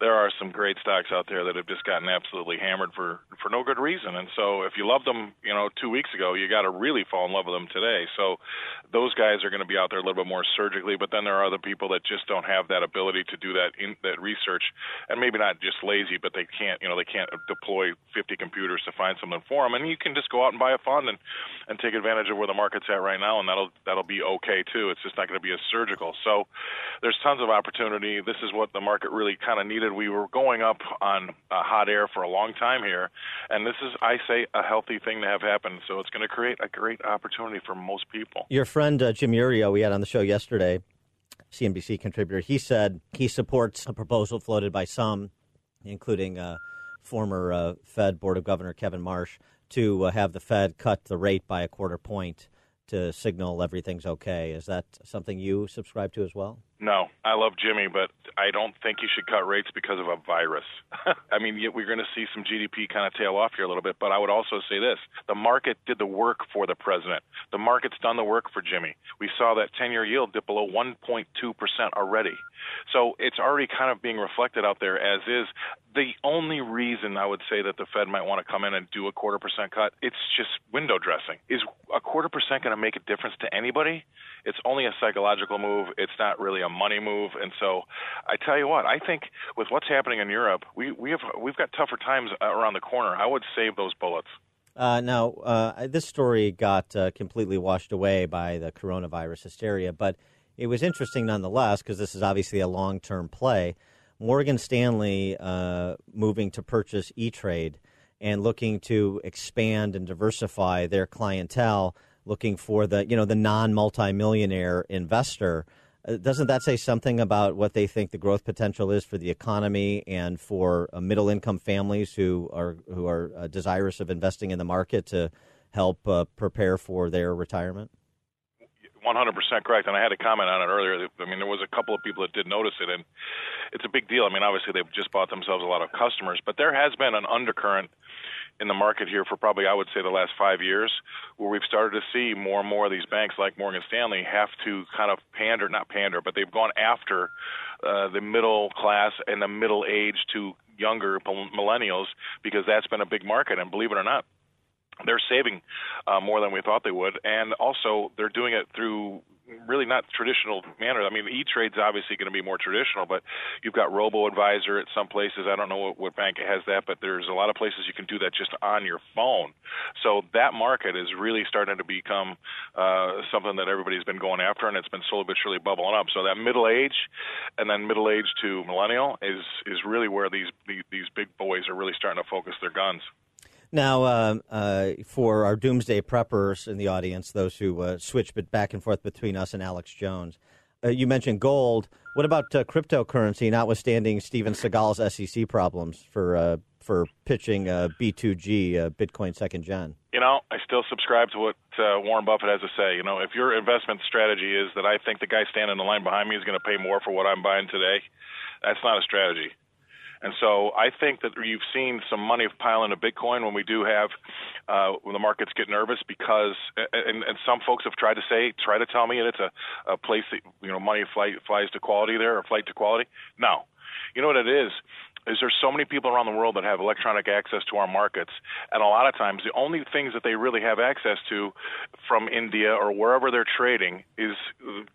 there are some great stocks out there that have just gotten absolutely hammered for for no good reason. And so, if you loved them, you know, two weeks ago, you got to really fall in love with them today. So, those guys are going to be out there a little bit more surgically. But then there are other people that just don't have that ability to do that in that research, and maybe not just lazy, but they can't, you know, they can't deploy 50 computers to find something for them. And you can just go out and buy a fund and and take advantage of where the market's at right now, and that'll that'll be okay too. It's just not going to be as surgical. So there's tons of opportunity. This is what the market really kind of needed. We were going up on uh, hot air for a long time here, and this is, I say, a healthy thing to have happen. So it's going to create a great opportunity for most people. Your friend uh, Jim Iuorio, we had on the show yesterday, CNBC contributor, he said he supports a proposal floated by some, including uh, former uh, Fed Board of Governor Kevin Warsh, to uh, have the Fed cut the rate by a quarter point to signal everything's okay. Is that something you subscribe to as well? No, I love Jimmy, but I don't think you should cut rates because of a virus. I mean, we're going to see some GDP kind of tail off here a little bit, but I would also say this the market did the work for the president. The market's done the work for Jimmy. We saw that 10 year yield dip below 1.2% already. So it's already kind of being reflected out there as is. The only reason I would say that the Fed might want to come in and do a quarter percent cut, it's just window dressing. Is a quarter percent going to make a difference to anybody? It's only a psychological move. It's not really a money move. And so I tell you what, I think with what's happening in Europe, we, we have we've got tougher times around the corner. I would save those bullets. Uh, now, uh, this story got uh, completely washed away by the coronavirus hysteria, but it was interesting nonetheless because this is obviously a long term play. Morgan Stanley uh, moving to purchase E Trade and looking to expand and diversify their clientele, looking for the you know the non multimillionaire investor. Uh, doesn't that say something about what they think the growth potential is for the economy and for uh, middle income families who are who are uh, desirous of investing in the market to help uh, prepare for their retirement? 100% correct. And I had a comment on it earlier. I mean, there was a couple of people that did notice it, and it's a big deal. I mean, obviously they've just bought themselves a lot of customers, but there has been an undercurrent in the market here for probably I would say the last five years, where we've started to see more and more of these banks like Morgan Stanley have to kind of pander, not pander, but they've gone after uh, the middle class and the middle age to younger millennials because that's been a big market. And believe it or not, they're saving uh, more than we thought they would, and also they're doing it through really not traditional manner. I mean, E-Trade's obviously going to be more traditional, but you've got Robo Advisor at some places. I don't know what, what bank has that, but there's a lot of places you can do that just on your phone. So that market is really starting to become uh, something that everybody's been going after, and it's been slowly but surely bubbling up. So that middle age, and then middle age to millennial is is really where these these, these big boys are really starting to focus their guns. Now, uh, uh, for our doomsday preppers in the audience, those who uh, switch back and forth between us and Alex Jones, uh, you mentioned gold. What about uh, cryptocurrency, notwithstanding Steven Seagal's SEC problems for uh, for pitching B2G, Bitcoin second gen? You know, I still subscribe to what Warren Buffett has to say. You know, if your investment strategy is that I think the guy standing in the line behind me is going to pay more for what I'm buying today, that's not a strategy. And so I think that you've seen some money pile into Bitcoin when we do have uh, when the markets get nervous because and, and some folks have tried to say try to tell me that it's a, a place that you know money fly, flies to quality there or flight to quality. No, you know what it is? Is there's so many people around the world that have electronic access to our markets and a lot of times the only things that they really have access to from India or wherever they're trading is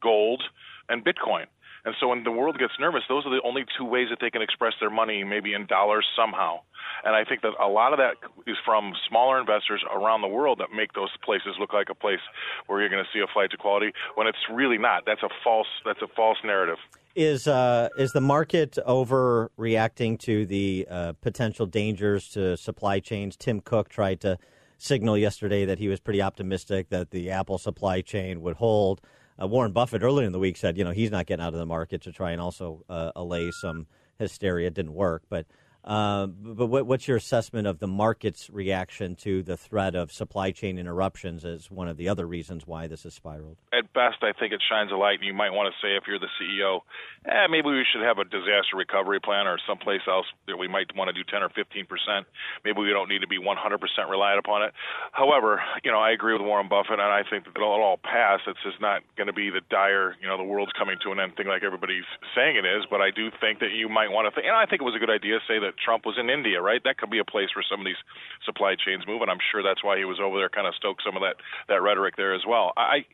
gold and bitcoin and so when the world gets nervous, those are the only two ways that they can express their money, maybe in dollars somehow. And I think that a lot of that is from smaller investors around the world that make those places look like a place where you're going to see a flight to quality when it's really not. That's a false. That's a false narrative. Is uh, is the market overreacting to the uh, potential dangers to supply chains? Tim Cook tried to signal yesterday that he was pretty optimistic that the Apple supply chain would hold. Uh, Warren Buffett earlier in the week said, you know, he's not getting out of the market to try and also uh, allay some hysteria. It didn't work, but uh, but what, what's your assessment of the market's reaction to the threat of supply chain interruptions as one of the other reasons why this has spiraled? At best, I think it shines a light. And you might want to say, if you're the CEO, eh, maybe we should have a disaster recovery plan or someplace else that we might want to do 10 or 15 percent. Maybe we don't need to be 100 percent reliant upon it. However, you know, I agree with Warren Buffett, and I think that it'll all pass. It's just not going to be the dire, you know, the world's coming to an end thing like everybody's saying it is. But I do think that you might want to think, and I think it was a good idea to say that Trump was in India, right? That could be a place where some of these supply chains move, and I'm sure that's why he was over there, kind of stoke some of that that rhetoric there as well. I,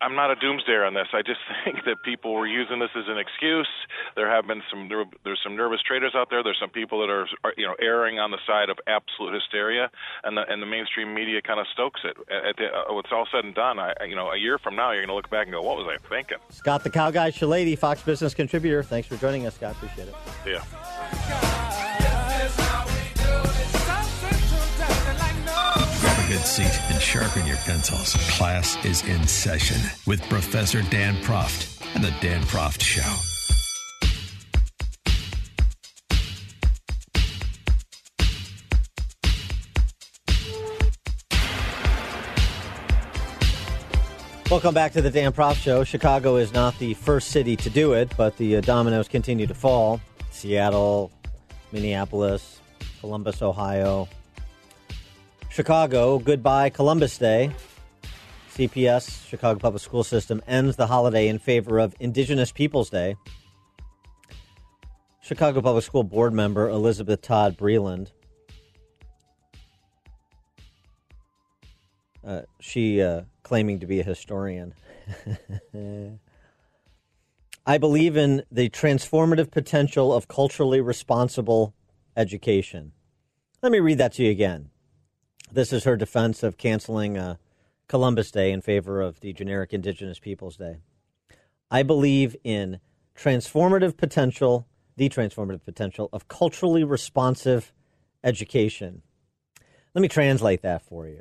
I'm not a doomsdayer on this. I just think that people were using this as an excuse. There have been some there's some nervous traders out there. There's some people that are, are you know erring on the side of absolute hysteria, and the and the mainstream media kind of stokes it. At the, uh, it's all said and done, I you know a year from now you're going to look back and go, what was I thinking? Scott the Cow Guy Shellady, Fox Business contributor. Thanks for joining us, Scott. Appreciate it. Yeah. Good seat and sharpen your pencils. Class is in session with Professor Dan Proft and the Dan Proft Show. Welcome back to the Dan Proft Show. Chicago is not the first city to do it, but the uh, dominoes continue to fall. Seattle, Minneapolis, Columbus, Ohio. Chicago, goodbye Columbus Day. CPS, Chicago Public School System, ends the holiday in favor of Indigenous Peoples Day. Chicago Public School Board member Elizabeth Todd Breland. Uh, she uh, claiming to be a historian. I believe in the transformative potential of culturally responsible education. Let me read that to you again. This is her defense of canceling uh, Columbus Day in favor of the generic Indigenous Peoples Day. I believe in transformative potential, the transformative potential of culturally responsive education. Let me translate that for you.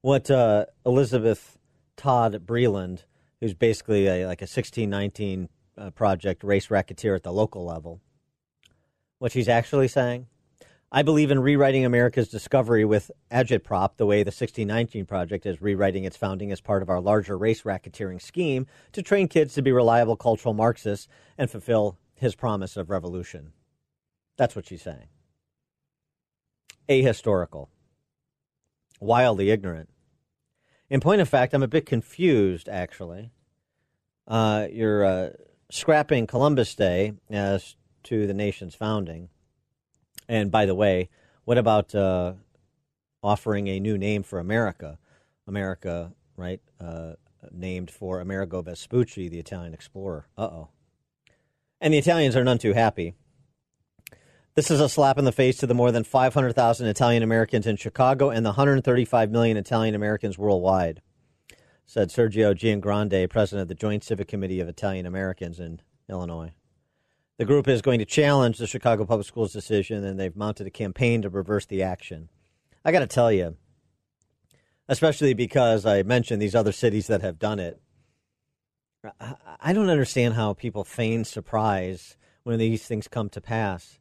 What uh, Elizabeth Todd Breland, who's basically a, like a 1619 uh, project race racketeer at the local level, what she's actually saying I believe in rewriting America's discovery with agitprop, the way the 1619 Project is rewriting its founding as part of our larger race racketeering scheme to train kids to be reliable cultural Marxists and fulfill his promise of revolution. That's what she's saying. Ahistorical. Wildly ignorant. In point of fact, I'm a bit confused, actually. Uh, you're uh, scrapping Columbus Day as to the nation's founding and by the way, what about uh, offering a new name for America? America, right? Uh, named for Amerigo Vespucci, the Italian explorer. Uh oh. And the Italians are none too happy. This is a slap in the face to the more than 500,000 Italian Americans in Chicago and the 135 million Italian Americans worldwide, said Sergio Giangrande, president of the Joint Civic Committee of Italian Americans in Illinois. The group is going to challenge the Chicago Public Schools decision, and they've mounted a campaign to reverse the action. I got to tell you, especially because I mentioned these other cities that have done it, I don't understand how people feign surprise when these things come to pass.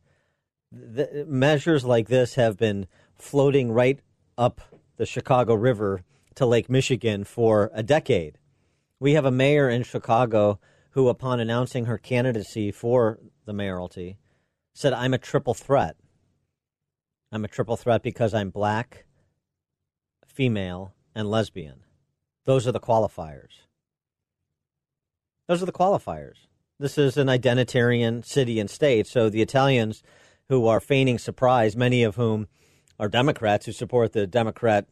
The measures like this have been floating right up the Chicago River to Lake Michigan for a decade. We have a mayor in Chicago who, upon announcing her candidacy for the mayoralty, said, I'm a triple threat. I'm a triple threat because I'm black, female, and lesbian. Those are the qualifiers. Those are the qualifiers. This is an identitarian city and state. So the Italians who are feigning surprise, many of whom are Democrats who support the Democrat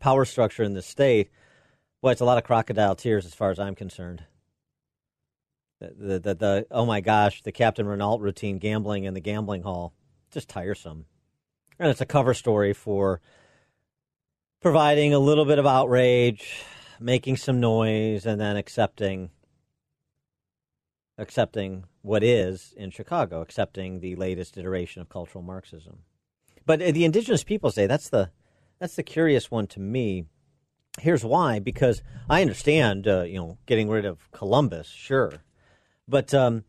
power structure in the state, well, it's a lot of crocodile tears as far as I'm concerned the, the, the, oh my gosh, the Captain Renault routine gambling in the gambling hall. Just tiresome. And it's a cover story for providing a little bit of outrage, making some noise, and then accepting accepting what is in Chicago, accepting the latest iteration of cultural Marxism. But the Indigenous Peoples Day, that's the that's the curious one to me. Here's why: because I understand, uh, you know, getting rid of Columbus, sure, but um,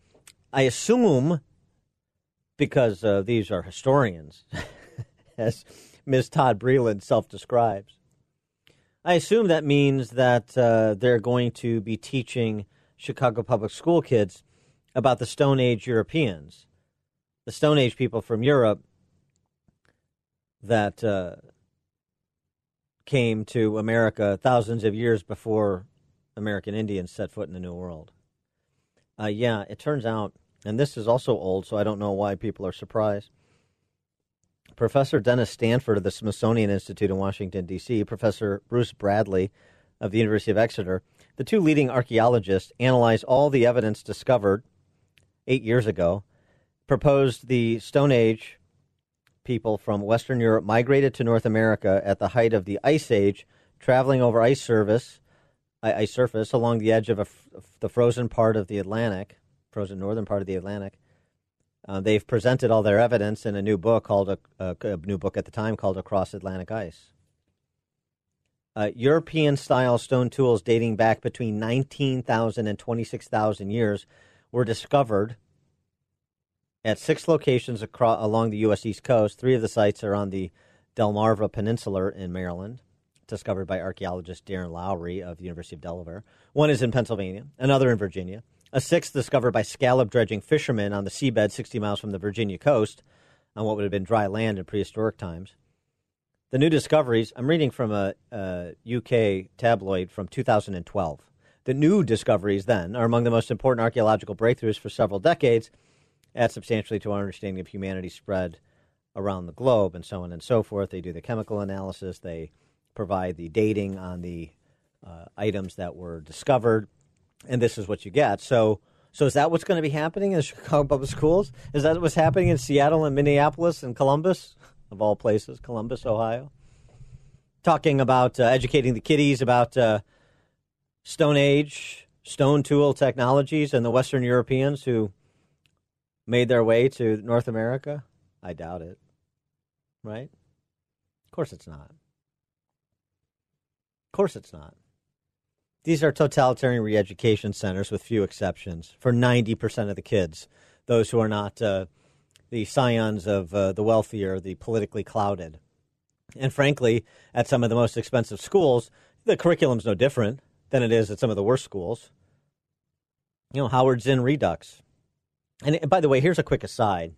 I assume, because uh, these are historians, as Ms. Todd Breland self describes, I assume that means that uh, they're going to be teaching Chicago public school kids about the Stone Age Europeans, the Stone Age people from Europe that uh, came to America thousands of years before American Indians set foot in the New World. Uh, yeah, it turns out, and this is also old, so I don't know why people are surprised. Professor Dennis Stanford of the Smithsonian Institute in Washington, D.C., Professor Bruce Bradley of the University of Exeter, the two leading archaeologists analyzed all the evidence discovered eight years ago, proposed the Stone Age people from Western Europe migrated to North America at the height of the Ice Age, traveling over ice ice surface along the edge of the frozen part of the Atlantic, frozen northern part of the Atlantic. Uh, they've presented all their evidence in a new book called a, a, a new book at the time called Across Atlantic Ice. Uh, European style stone tools dating back between 19,000 and 26,000 years were discovered at six locations across, along the U.S. East Coast. Three of the sites are on the Delmarva Peninsula in Maryland. Discovered by archaeologist Darrin Lowery of the University of Delaware. One is in Pennsylvania, another in Virginia. A sixth discovered by scallop dredging fishermen on the seabed 60 miles from the Virginia coast on what would have been dry land in prehistoric times. The new discoveries, I'm reading from a, a UK tabloid from 2012. The new discoveries then are among the most important archaeological breakthroughs for several decades, add substantially to our understanding of humanity's spread around the globe and so on and so forth. They do the chemical analysis, they provide the dating on the uh, items that were discovered, and this is what you get. So, so is that what's going to be happening in the Chicago public schools? Is that what's happening in Seattle and Minneapolis and Columbus, of all places, Columbus, Ohio? Talking about uh, educating the kiddies about uh, Stone Age, stone tool technologies, and the Western Europeans who made their way to North America? I doubt it. Right? Of course it's not. Of course it's not. These are totalitarian re education centers with few exceptions for 90% of the kids, those who are not uh, the scions of uh, the wealthier, the politically clouded. And frankly, at some of the most expensive schools, the curriculum's no different than it is at some of the worst schools. You know, Howard Zinn Redux. And by the way, here's a quick aside.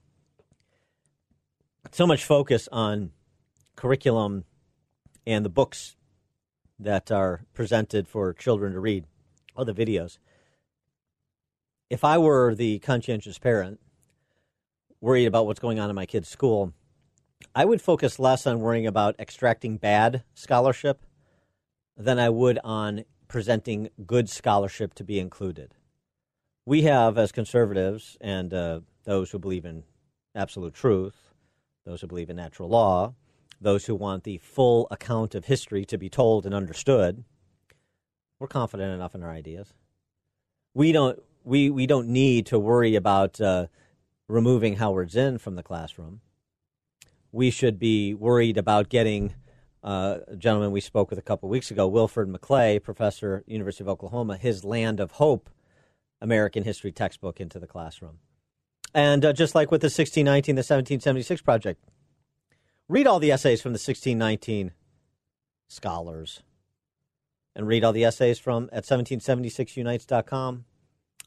So much focus on curriculum and the books that are presented for children to read, all the videos. If I were the conscientious parent worried about what's going on in my kid's school, I would focus less on worrying about extracting bad scholarship than I would on presenting good scholarship to be included. We have, as conservatives and uh, those who believe in absolute truth, those who believe in natural law, those who want the full account of history to be told and understood, we're confident enough in our ideas. We don't we, we don't need to worry about uh, removing Howard Zinn from the classroom. We should be worried about getting uh, a gentleman we spoke with a couple weeks ago, Wilfred McClay, professor, University of Oklahoma, his Land of Hope American history textbook into the classroom. And uh, just like with the 1619, the 1776 project, read all the essays from the 1619 scholars and read all the essays from at 1776unites.com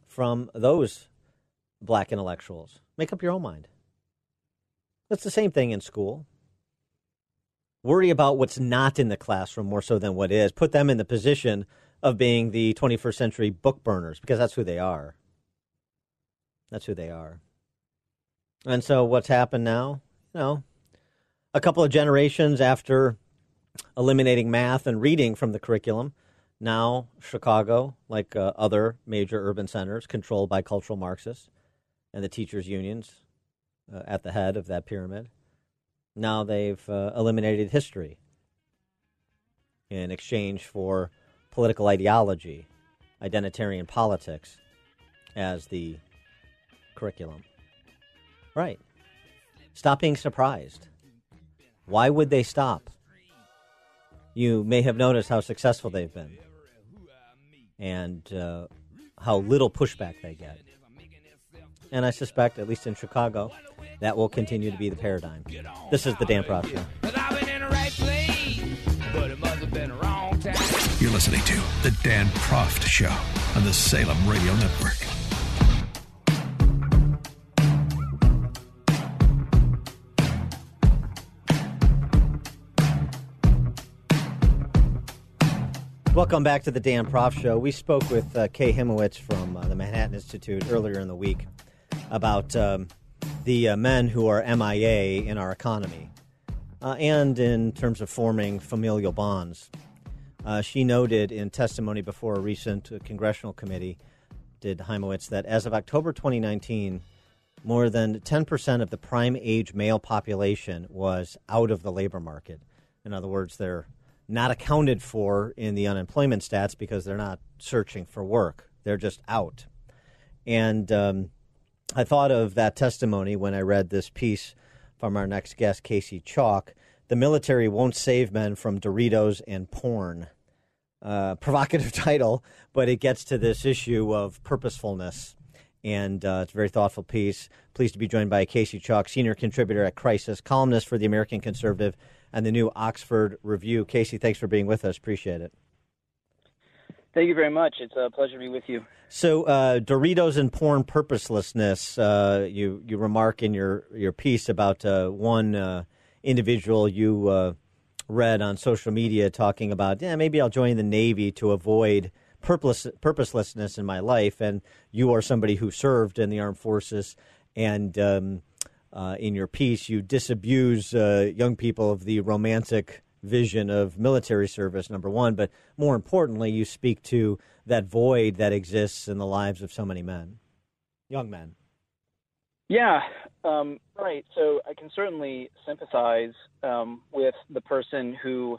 from those black intellectuals. Make up your own mind. That's the same thing in school worry about what's not in the classroom more so than what is. Put them in the position of being the 21st century book burners because that's who they are. That's who they are. And so what's happened now? You know, a couple of generations after eliminating math and reading from the curriculum, now Chicago, like uh, other major urban centers controlled by cultural Marxists and the teachers' unions uh, at the head of that pyramid, now they've uh, eliminated history in exchange for political ideology, identitarian politics as the curriculum. Right. Stop being surprised. Why would they stop? You may have noticed how successful they've been and uh, how little pushback they get. And I suspect, at least in Chicago, that will continue to be the paradigm. This is the Dan Proft Show. You're listening to The Dan Proft Show on the Salem Radio Network. Welcome back to the Dan Proft Show. We spoke with uh, Kay Hymowitz from uh, the Manhattan Institute earlier in the week about um, the uh, men who are MIA in our economy uh, and in terms of forming familial bonds. Uh, she noted in testimony before a recent uh, congressional committee, did Hymowitz, that as of October 2019, more than 10% of the prime age male population was out of the labor market. In other words, they're not accounted for in the unemployment stats because they're not searching for work. They're just out. And um, I thought of that testimony when I read this piece from our next guest, Casey Chalk. The military won't save men from Doritos and porn. Uh, provocative title, but it gets to this issue of purposefulness. And uh, it's a very thoughtful piece. Pleased to be joined by Casey Chalk, senior contributor at Crisis, columnist for the American Conservative, and the new Oxford Review. Casey, thanks for being with us. Appreciate it. Thank you very much. It's a pleasure to be with you. So, uh, Doritos and porn purposelessness. Uh, you you remark in your your piece about uh, one uh, individual you uh, read on social media talking about, yeah, maybe I'll join the Navy to avoid purpose, purposelessness in my life. And you are somebody who served in the armed forces, and um, uh, in your piece, you disabuse young people of the romantic vision of military service, number one, but more importantly, you speak to that void that exists in the lives of so many men, young men. Yeah, um, right. So I can certainly sympathize um, with the person who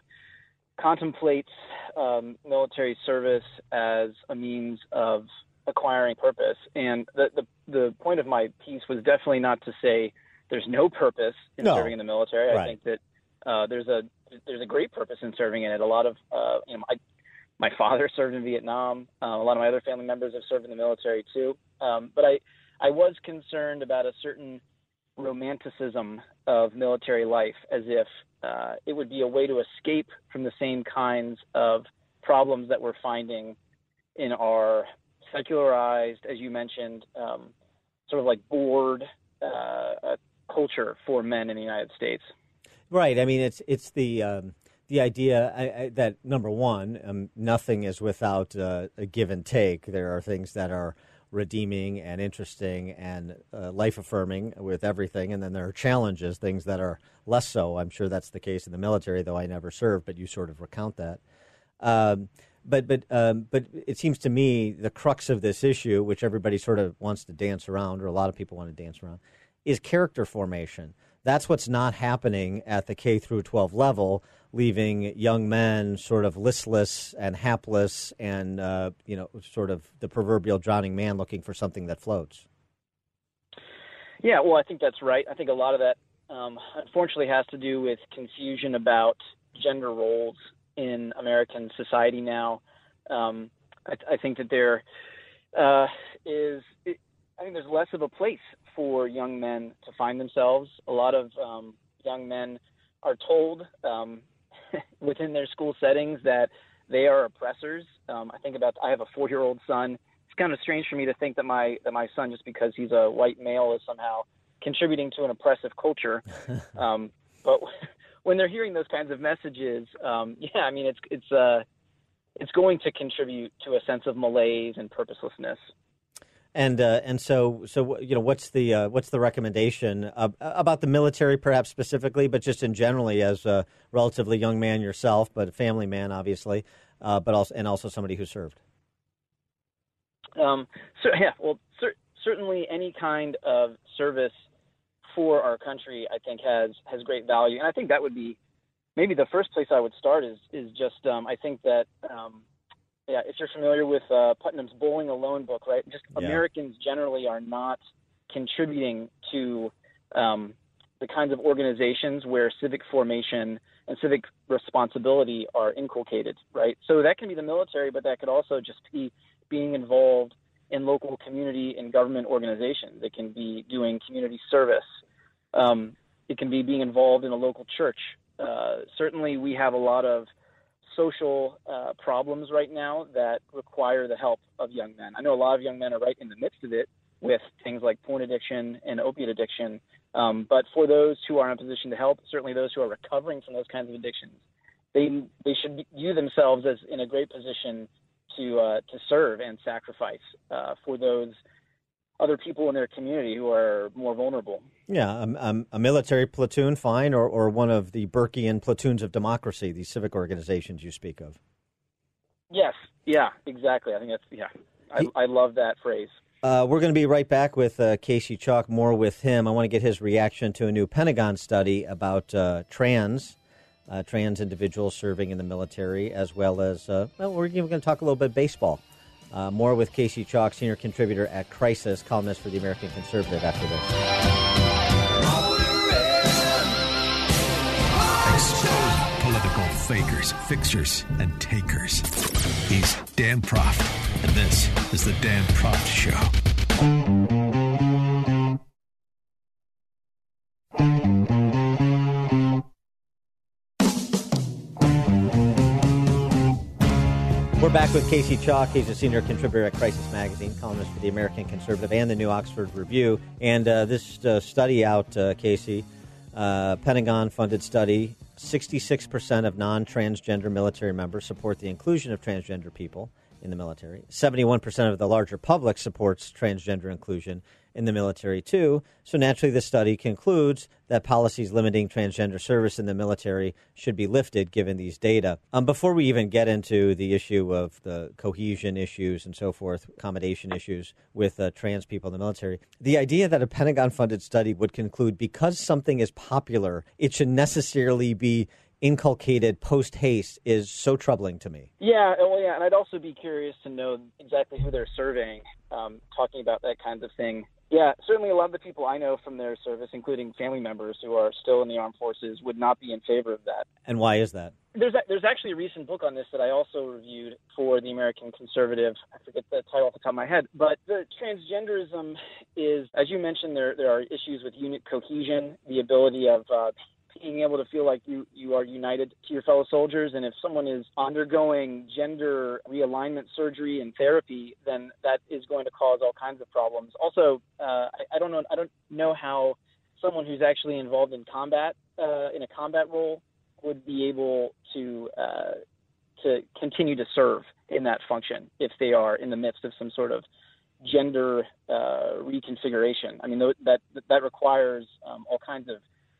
contemplates um, military service as a means of acquiring purpose. And the, the, the point of my piece was definitely not to say there's no purpose in No. serving in the military. Right. I think that uh, there's a there's a great purpose in serving in it. A lot of uh, you know, my my father served in Vietnam. Uh, a lot of my other family members have served in the military too. Um, but I I was concerned about a certain romanticism of military life, as if uh, it would be a way to escape from the same kinds of problems that we're finding in our secularized, as you mentioned, um, sort of like bored uh, culture for men in the United States. Right. I mean, it's it's the um, the idea I, I, that number one, um, nothing is without uh, a give and take. There are things that are redeeming and interesting and uh, life affirming with everything, and then there are challenges, things that are less so. I'm sure that's the case in the military, though I never served, but you sort of recount that. Um, but but um, but it seems to me the crux of this issue, which everybody sort of wants to dance around, or a lot of people want to dance around, is character formation. That's what's not happening at the K through 12 level, leaving young men sort of listless and hapless, and uh, you know, sort of the proverbial drowning man looking for something that floats. Yeah, well, I think that's right. I think a lot of that, um, unfortunately, has to do with confusion about gender roles in American society now. Um, I, I think that there uh, is, I think there's less of a place for young men to find themselves. A lot of um, young men are told um, within their school settings that they are oppressors. Um, I think about I have a four year old son. It's kind of strange for me to think that my that my son, just because he's a white male, is somehow contributing to an oppressive culture. um, but when they're hearing those kinds of messages, um, yeah, I mean it's it's uh, it's going to contribute to a sense of malaise and purposelessness. And uh, and so so you know what's the uh, what's the recommendation uh, about the military perhaps specifically, but just in generally as a relatively young man yourself, but a family man obviously, uh, but also and also somebody who served. Um, so yeah, well, cer- certainly any kind of service for our country, I think has has great value, and I think that would be maybe the first place I would start is is just um, I think that um, yeah, if you're familiar with uh, Putnam's Bowling Alone book, right? Just Yeah. Americans generally are not contributing to um, the kinds of organizations where civic formation and civic responsibility are inculcated, right? So that can be the military, but that could also just be being involved in local community and government organizations. It can be doing community service. Um, it can be being involved in a local church. Uh, certainly, we have a lot of social uh, problems right now that require the help of young men. I know a lot of young men are right in the midst of it with things like porn addiction and opiate addiction. Um, but for those who are in a position to help, certainly those who are recovering from those kinds of addictions, they they should view themselves as in a great position to uh, to serve and sacrifice uh, for those other people in their community who are more vulnerable. Yeah, um, um, a military platoon, fine, or, or one of the Burkean platoons of democracy, these civic organizations you speak of. Yes, yeah, exactly. I think that's yeah. I, I love that phrase. Uh, we're going to be right back with uh, Casey Chalk, more with him. I want to get his reaction to a new Pentagon study about uh, trans, uh, trans individuals serving in the military, as well as, uh, well, we're even going to talk a little bit baseball. Uh, more with Casey Chalk, senior contributor at Crisis, columnist for the American Conservative, after this. Expose political fakers, fixers, and takers. He's Dan Proft, and this is the Dan Proft Show. Back with Casey Chalk. He's a senior contributor at Crisis Magazine, columnist for the American Conservative and the New Oxford Review. And uh, this uh, study out, uh, Casey, uh, Pentagon funded study 66% of non transgender military members support the inclusion of transgender people in the military. 71% of the larger public supports transgender inclusion in the military, too. So naturally, the study concludes that policies limiting transgender service in the military should be lifted given these data. Um, before we even get into the issue of the cohesion issues and so forth, accommodation issues with uh, trans people in the military, the idea that a Pentagon funded study would conclude because something is popular, it should necessarily be inculcated post haste is so troubling to me. Yeah, well, yeah, and I'd also be curious to know exactly who they're surveying, um, talking about that kind of thing. Yeah, certainly a lot of the people I know from their service, including family members who are still in the armed forces, would not be in favor of that. And why is that? There's a, there's actually a recent book on this that I also reviewed for the American Conservative. I forget the title off the top of my head, but the transgenderism is, as you mentioned, there there are issues with unit cohesion, the ability of uh, being able to feel like you you are united to your fellow soldiers and if someone is undergoing gender realignment surgery and therapy then that is going to cause all kinds of problems also uh, I, I don't know i don't know how someone who's actually involved in combat uh, in a combat role would be able to uh, to continue to serve in that function if they are in the midst of some sort of gender uh, reconfiguration. I mean, that that requires um, all kinds of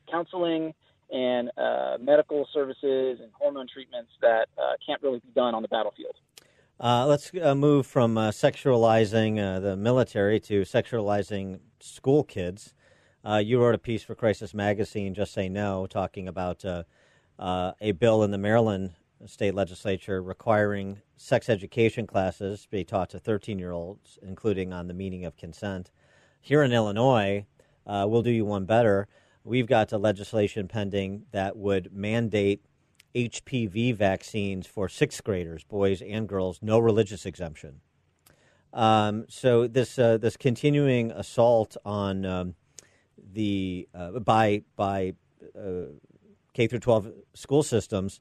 counseling and uh, medical services and hormone treatments that uh, can't really be done on the battlefield. Uh, let's uh, move from uh, sexualizing uh, the military to sexualizing school kids. you wrote a piece for Crisis Magazine, Just Say No, talking about a bill in the Maryland state legislature requiring sex education classes be taught to 13 year olds, including on the meaning of consent. Here in Illinois, we'll do you one better we've got a legislation pending that would mandate HPV vaccines for sixth graders, boys and girls, no religious exemption. Um, so this uh, this continuing assault on um, the uh, by by uh, K through 12 school systems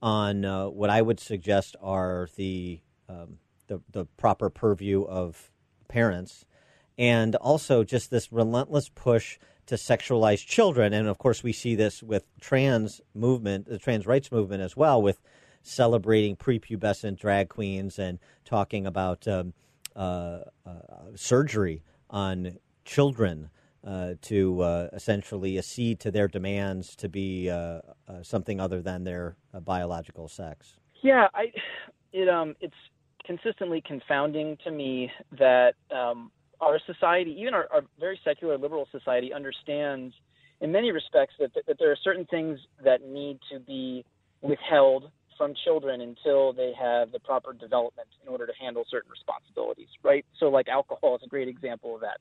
on uh, what I would suggest are the, um, the the proper purview of parents, and also just this relentless push to sexualize children. And of course, we see this with trans movement, the trans rights movement as well, with celebrating prepubescent drag queens and talking about um, uh, uh, surgery on children uh, to uh, essentially accede to their demands to be uh, uh, something other than their biological sex. Yeah, I, it um, it's consistently confounding to me that um, our society, even our, our, very secular liberal society, understands in many respects that, that, there are certain things that need to be withheld from children until they have the proper development in order to handle certain responsibilities, right? So, like alcohol is a great example of that.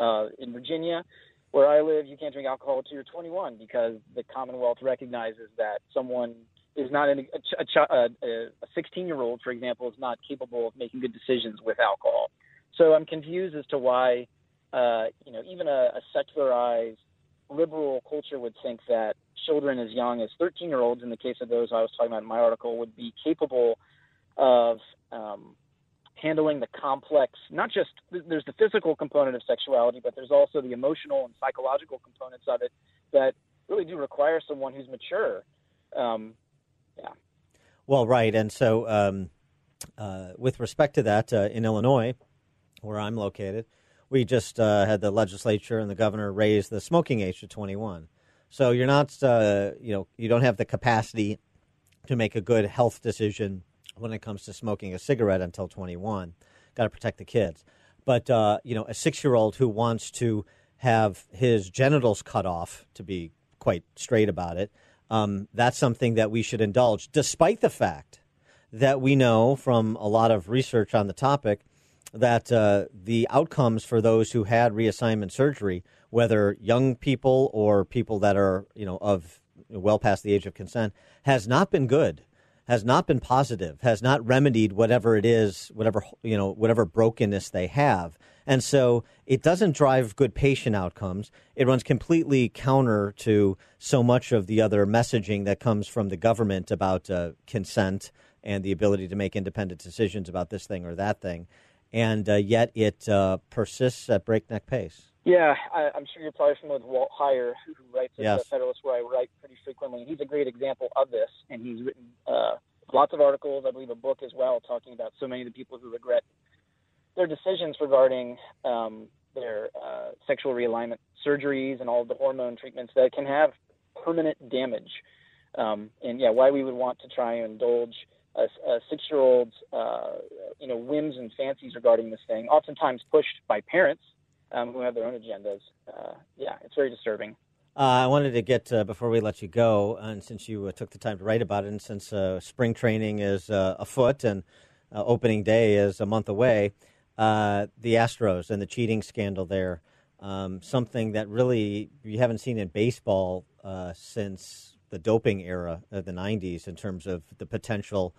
Uh, in Virginia, where I live, you can't drink alcohol until you're 21 because the Commonwealth recognizes that someone is not in a, a, a, a 16 year old, for example, is not capable of making good decisions with alcohol. So I'm confused as to why, uh, you know, even a, a secularized liberal culture would think that children as young as 13 year olds, in the case of those I was talking about in my article, would be capable of um, handling the complex, not just there's the physical component of sexuality, but there's also the emotional and psychological components of it that really do require someone who's mature. Um, yeah. Well, right. And so, um, uh, with respect to that, uh, in Illinois, where I'm located, we just uh, had the legislature and the governor raise the smoking age to 21. So you're not, uh, you know, you don't have the capacity to make a good health decision when it comes to smoking a cigarette until 21. Got to protect the kids. But uh, you know, a six-year-old who wants to have his genitals cut off, to be quite straight about it, um, that's something that we should indulge, despite the fact that we know from a lot of research on the topic that uh, the outcomes for those who had reassignment surgery, whether young people or people that are you know of well past the age of consent, has not been good, has not been positive, has not remedied whatever it is, whatever you know, whatever brokenness they have. And so it doesn't drive good patient outcomes. It runs completely counter to so much of the other messaging that comes from the government about uh, consent and the ability to make independent decisions about this thing or that thing. And uh, yet it uh, persists at breakneck pace. Yeah, I, I'm sure you're probably familiar with Walt Heyer, who writes at Yes. the Federalist, where I write pretty frequently. He's a great example of this, and he's written uh, lots of articles, I believe a book as well, talking about so many of the people who regret their decisions regarding um, their uh, sexual realignment surgeries and all of the hormone treatments that can have permanent damage. Um, and yeah, why we would want to try and indulge a, a six-year-old's, uh, you know, whims and fancies regarding this thing, oftentimes pushed by parents um, who have their own agendas. Uh, yeah, it's very disturbing. Uh, I wanted to get uh, before we let you go, and since you uh, took the time to write about it, and since uh, spring training is uh, afoot and uh, opening day is a month away, uh, the Astros and the cheating scandal there, um, something that really you haven't seen in baseball uh, since the doping era of the '90s, in terms of the potential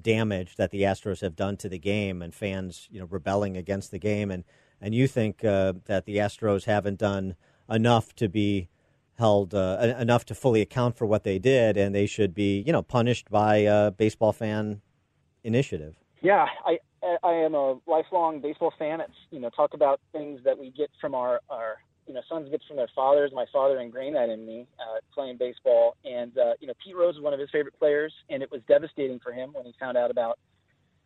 damage that the Astros have done to the game and fans, you know, rebelling against the game, and and you think uh, that the Astros haven't done enough to be held uh, enough to fully account for what they did, and they should be, you know, punished by uh, baseball fan initiative. Yeah, I I am a lifelong baseball fan. It's you know talk about things that we get from our our you know sons get from their fathers. My father ingrained that in me uh, playing baseball, and uh, you know Pete Rose was one of his favorite players, and it was devastating for him when he found out about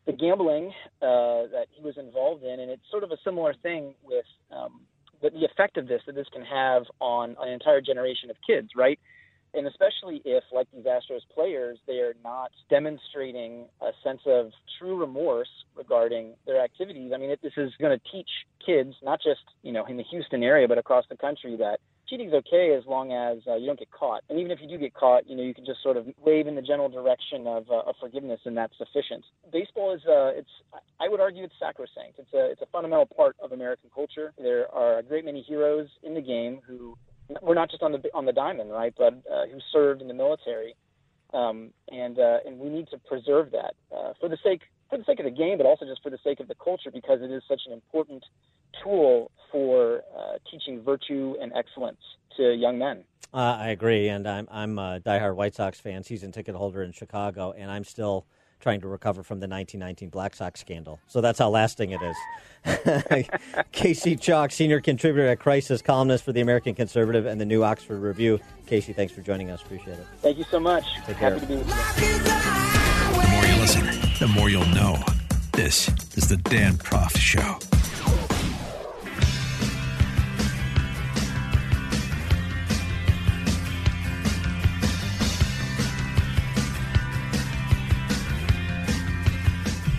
the gambling uh, that he was involved in, and it's sort of a similar thing with um, the, the effect of this that this can have on an entire generation of kids, right? And especially if, like these Astros players, they are not demonstrating a sense of true remorse regarding their activities. I mean, this is going to teach kids, not just you know in the Houston area, but across the country, that cheating's okay as long as uh, you don't get caught. And even if you do get caught, you know you can just sort of wave in the general direction of, uh, of forgiveness, and that's sufficient. Baseball is, uh, it's I would argue it's sacrosanct. It's a it's a fundamental part of American culture. There are a great many heroes in the game who were not just on the on the diamond, right, but uh, who served in the military, um, and uh, and we need to preserve that uh, for the sake for the sake of the game, but also just for the sake of the culture because it is such an important tool for uh, teaching virtue and excellence to young men. Uh, I agree, and I'm I'm a diehard White Sox fan, season ticket holder in Chicago, and I'm still trying to recover from the 1919 Black Sox scandal. So that's how lasting it is. Casey Chalk, senior contributor at Crisis, columnist for the American Conservative and the New Oxford Review. Casey, thanks for joining us. Appreciate it. Thank you so much. Take care. Happy to be with you. The more you listen, the more you'll know. This is the Dan Proft Show.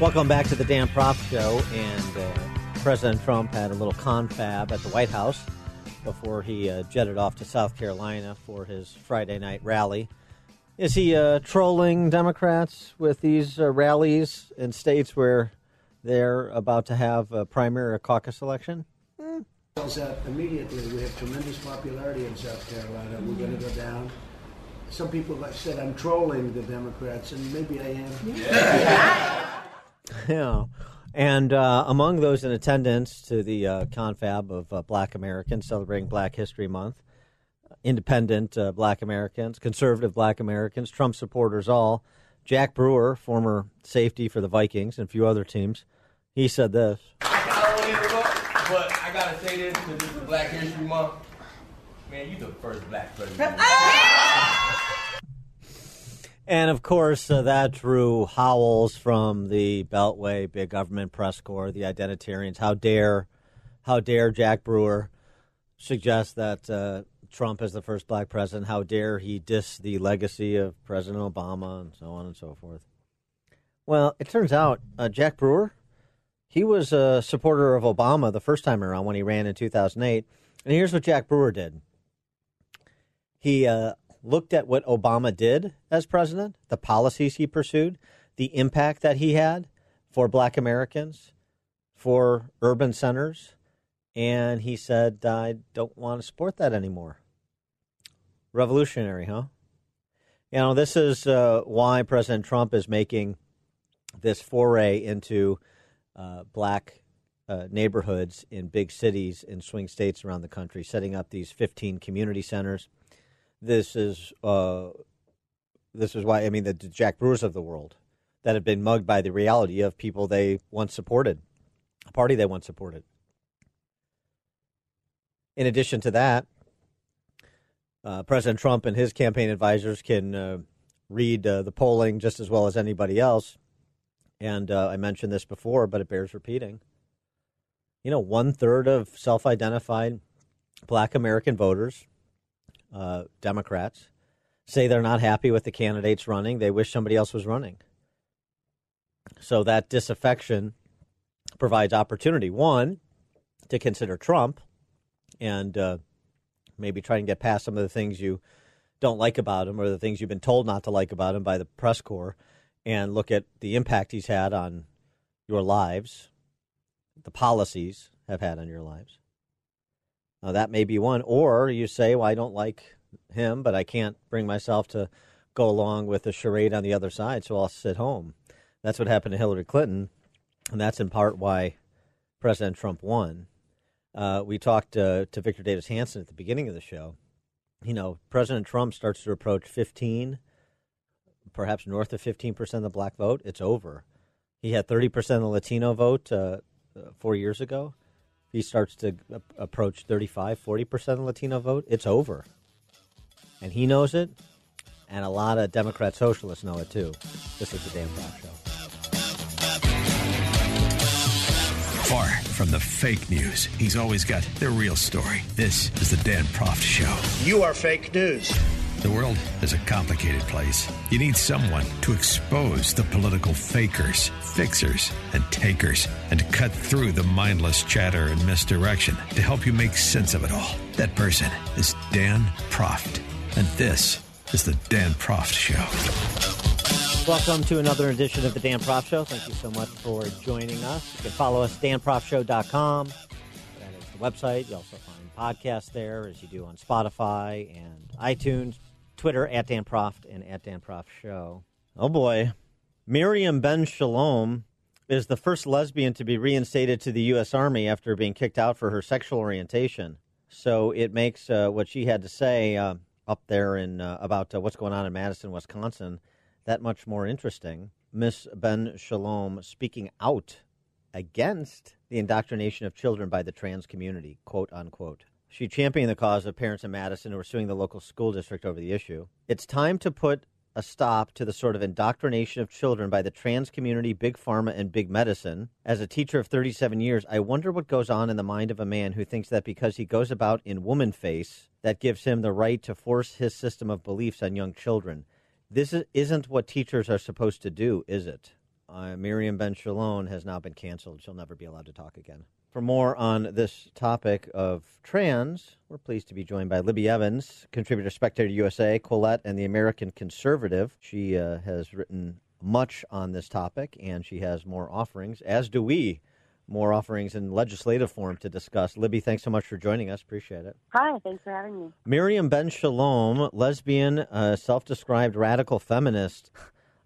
Welcome back to the Dan Proft Show. And uh, President Trump had a little confab at the White House before he uh, jetted off to South Carolina for his Friday night rally. Is he uh, trolling Democrats with these uh, rallies in states where they're about to have a primary or caucus election? Tells out immediately we have tremendous popularity in South Carolina. We're going to go down. Some people have said I'm trolling the Democrats, and maybe I am. Yeah. And uh, among those in attendance to the uh, confab of uh, black Americans celebrating Black History Month, independent uh, black Americans, conservative black Americans, Trump supporters all, Jack Brewer, former safety for the Vikings and a few other teams, he said this. I don't interrupt, but I gotta say this because this is Black History Month. Man, you the first black president. And of course, uh, that drew howls from the Beltway, big government press corps, the identitarians. How dare, how dare Jack Brewer suggest that uh, Trump is the first black president? How dare he diss the legacy of President Obama and so on and so forth? Well, it turns out uh, Jack Brewer, he was a supporter of Obama the first time around when he ran in 2008. And here's what Jack Brewer did. He uh, looked at what Obama did as president, the policies he pursued, the impact that he had for black Americans, for urban centers, and he said, I don't want to support that anymore. Revolutionary, huh? You know, this is uh, why President Trump is making this foray into uh, black uh, neighborhoods in big cities in swing states around the country, setting up these 15 community centers this is uh, this is why I mean the Jack Brewers of the world, that have been mugged by the reality of people they once supported, a party they once supported. In addition to that, uh, President Trump and his campaign advisors can uh, read uh, the polling just as well as anybody else. And uh, I mentioned this before, but it bears repeating. You know, one third of self identified black American voters, uh, Democrats, say they're not happy with the candidates running. They wish somebody else was running. So that disaffection provides opportunity. One, to consider Trump and uh, maybe try and get past some of the things you don't like about him or the things you've been told not to like about him by the press corps and look at the impact he's had on your lives, the policies have had on your lives. Now, that may be one. Or you say, well, I don't like him, but I can't bring myself to go along with the charade on the other side, so I'll sit home. That's what happened to Hillary Clinton, and that's in part why President Trump won. Uh, we talked uh, to Victor Davis Hanson at the beginning of the show. You know, President Trump starts to approach 15, perhaps north of 15% of the black vote. It's over. He had 30% of the Latino vote uh, uh, four years ago. He starts to approach 35, 40% of the Latino vote. It's over. And he knows it, and a lot of Democrat socialists know it too. This is the Dan Proft Show. Far from the fake news, he's always got the real story. This is the Dan Proft Show. You are fake news. The world is a complicated place. You need someone to expose the political fakers, fixers, and takers, and to cut through the mindless chatter and misdirection to help you make sense of it all. That person is Dan Proft. And this is the Dan Proft Show. Welcome to another edition of the Dan Proft Show. Thank you so much for joining us. You can follow us, danproftshow.com. That is the website. You also find podcasts there, as you do on Spotify and iTunes, Twitter, at Dan Proft and at Dan Proft Show. Oh, boy. Miriam Ben Shalom is the first lesbian to be reinstated to the U.S. Army after being kicked out for her sexual orientation. So it makes uh, what she had to say uh, up there in uh, about uh, what's going on in Madison, Wisconsin – that much more interesting. Miss Ben Shalom speaking out against the indoctrination of children by the trans community, quote unquote. She championed the cause of parents in Madison who were suing the local school district over the issue. It's time to put a stop to the sort of indoctrination of children by the trans community, big pharma, and big medicine. As a teacher of 37 years, I wonder what goes on in the mind of a man who thinks that because he goes about in woman face, that gives him the right to force his system of beliefs on young children. This isn't what teachers are supposed to do, is it? Uh, Miriam Ben Shalom has now been canceled. She'll never be allowed to talk again. For more on this topic of trans, we're pleased to be joined by Libby Emmons, contributor Spectator USA, Quillette, and the American Conservative. She uh, has written much on this topic, and she has more offerings, as do we more offerings in legislative form to discuss. Libby, thanks so much for joining us. Appreciate it. Hi, thanks for having me. Miriam Ben Shalom, lesbian, uh, self described radical feminist.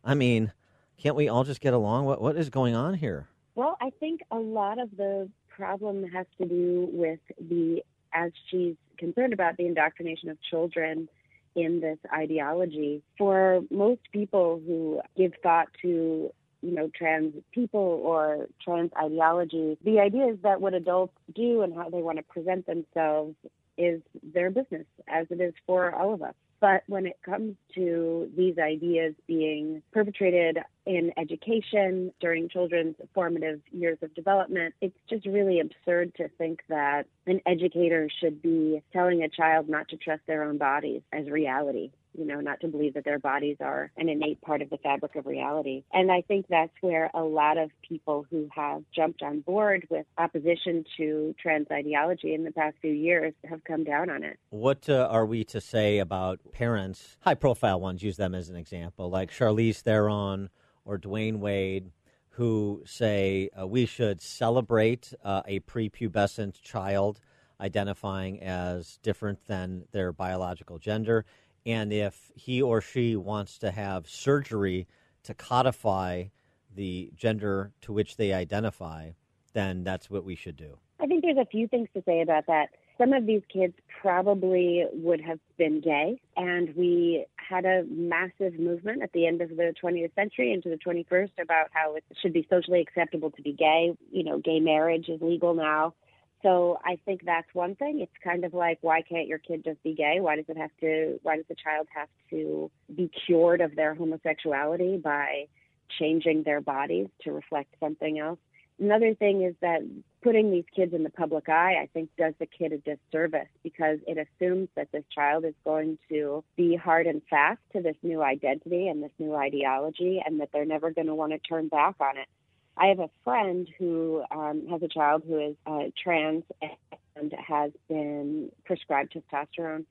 I mean, can't we all just get along? What What is going on here? Well, I think a lot of the problem has to do with the, as she's concerned about the indoctrination of children in this ideology. For most people who give thought to you know, trans people or trans ideology. The idea is that what adults do and how they want to present themselves is their business, as it is for all of us. But when it comes to these ideas being perpetrated in education during children's formative years of development, it's just really absurd to think that an educator should be telling a child not to trust their own bodies as reality you know, not to believe that their bodies are an innate part of the fabric of reality. And I think that's where a lot of people who have jumped on board with opposition to trans ideology in the past few years have come down on it. What uh, are we to say about parents, high profile ones, use them as an example, like Charlize Theron or Dwyane Wade? Who say uh, we should celebrate uh, a prepubescent child identifying as different than their biological gender and if he or she wants to have surgery to codify the gender to which they identify, then that's what we should do. I think there's a few things to say about that. Some of these kids probably would have been gay, and we had a massive movement at the end of the 20th century into the 21st about how it should be socially acceptable to be gay. You know, gay marriage is legal now. So I think that's one thing. It's kind of like, why can't your kid just be gay? Why does it have to? Why does the child have to be cured of their homosexuality by changing their bodies to reflect something else? Another thing is that putting these kids in the public eye, I think, does the kid a disservice because it assumes that this child is going to be hard and fast to this new identity and this new ideology and that they're never going to want to turn back on it. I have a friend who um, has a child who is uh, trans and has been prescribed testosterone.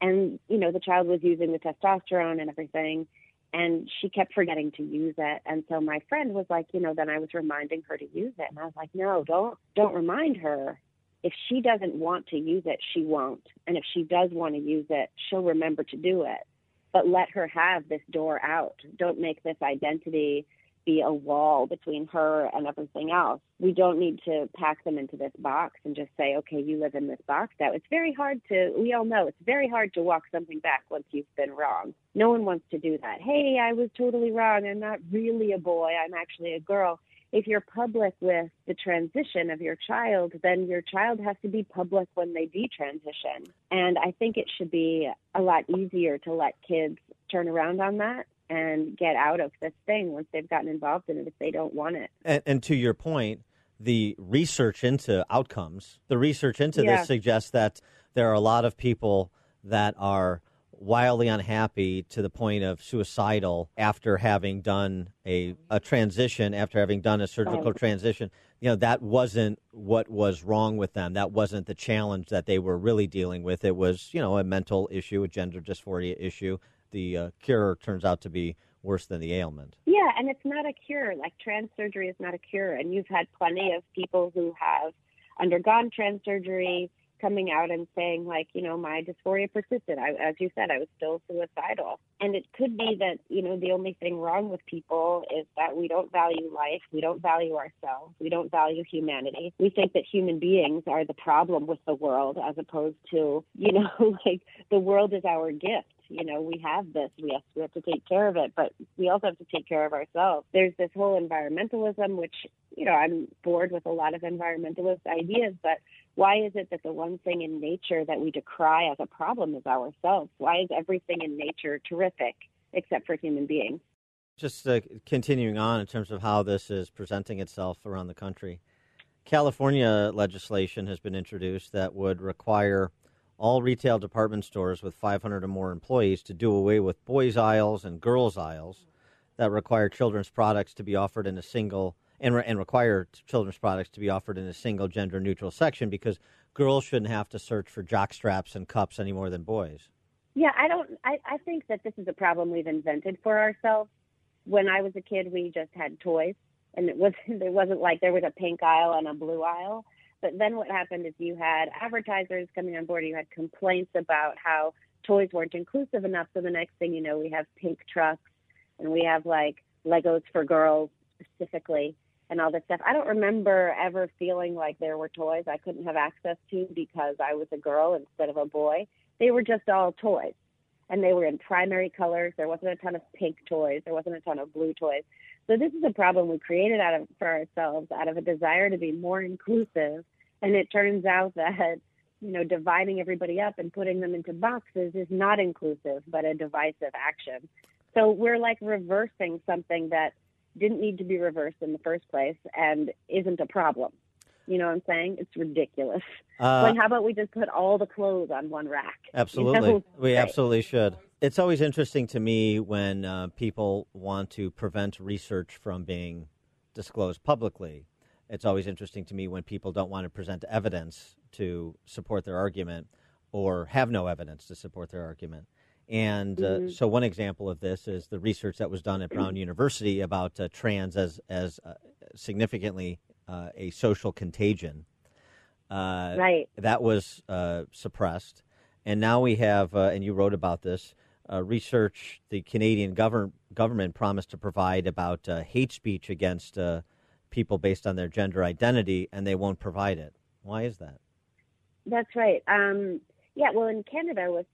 And, you know, the child was using the testosterone and everything and she kept forgetting to use it. And so my friend was like you know then i was reminding her to use it. And i was like no don't don't remind her. If she doesn't want to use it she won't. And if she does want to use it she'll remember to do it. But let her have this door out. Don't make this identity be a wall between her and everything else. We don't need to pack them into this box and just say, okay, you live in this box now. It's very hard to, we all know, it's very hard to walk something back once you've been wrong. No one wants to do that. Hey, I was totally wrong. I'm not really a boy. I'm actually a girl. If you're public with the transition of your child, then your child has to be public when they detransition. And I think it should be a lot easier to let kids turn around on that and get out of this thing once they've gotten involved in it if they don't want it. And, and to your point, the research into outcomes, the research into Yeah. this suggests that there are a lot of people that are wildly unhappy to the point of suicidal after having done a, a transition, after having done a surgical transition. You know, that wasn't what was wrong with them. That wasn't the challenge that they were really dealing with. It was, you know, a mental issue, a gender dysphoria issue. The uh, cure turns out to be worse than the ailment. Yeah, and it's not a cure. Like trans surgery is not a cure. And you've had plenty of people who have undergone trans surgery coming out and saying, like, you know, my dysphoria persisted. I, as you said, I was still suicidal. And it could be that, you know, the only thing wrong with people is that we don't value life. We don't value ourselves. We don't value humanity. We think that human beings are the problem with the world as opposed to, you know, like the world is our gift you know we have this we have, to take care of it but we also have to take care of ourselves. There's this whole environmentalism which you know i'm bored with a lot of environmentalist ideas but why is it that the one thing in nature that we decry as a problem is ourselves? Why is everything in nature terrific except for human beings? Just uh, continuing on in terms of how this is presenting itself around the country, California legislation has been introduced that would require all retail department stores with 500 or more employees to do away with boys' aisles and girls' aisles that require children's products to be offered in a single and, re- and require children's products to be offered in a single gender neutral section because girls shouldn't have to search for jock straps and cups any more than boys. Yeah, I don't. I, I think that this is a problem we've invented for ourselves. When I was a kid, we just had toys, and it was it wasn't like there was a pink aisle and a blue aisle. But then what happened is you had advertisers coming on board. You had complaints about how toys weren't inclusive enough. So the next thing you know, we have pink trucks, and we have like Legos for girls specifically, and all this stuff. I don't remember ever feeling like there were toys I couldn't have access to because I was a girl instead of a boy. They were just all toys and they were in primary colors. There wasn't a ton of pink toys. There wasn't a ton of blue toys. So this is a problem we created out of for ourselves out of a desire to be more inclusive. And it turns out that you know dividing everybody up and putting them into boxes is not inclusive, but a divisive action. So we're like reversing something that didn't need to be reversed in the first place and isn't a problem. You know what I'm saying? It's ridiculous. Uh, like, how about we just put all the clothes on one rack? you Absolutely. know? We absolutely should. It's always interesting to me when uh, people want to prevent research from being disclosed publicly. It's always interesting to me when people don't want to present evidence to support their argument or have no evidence to support their argument. And uh, Mhm. so, one example of this is the research that was done at Brown University about uh, trans as as uh, significantly uh, a social contagion. Uh, Right. That was uh, suppressed, and now we have, uh, and you wrote about this uh, research. The Canadian govern- government promised to provide about uh, hate speech against uh, people based on their gender identity, and they won't provide it. Why is that? That's right. Um, Yeah, well, in Canada with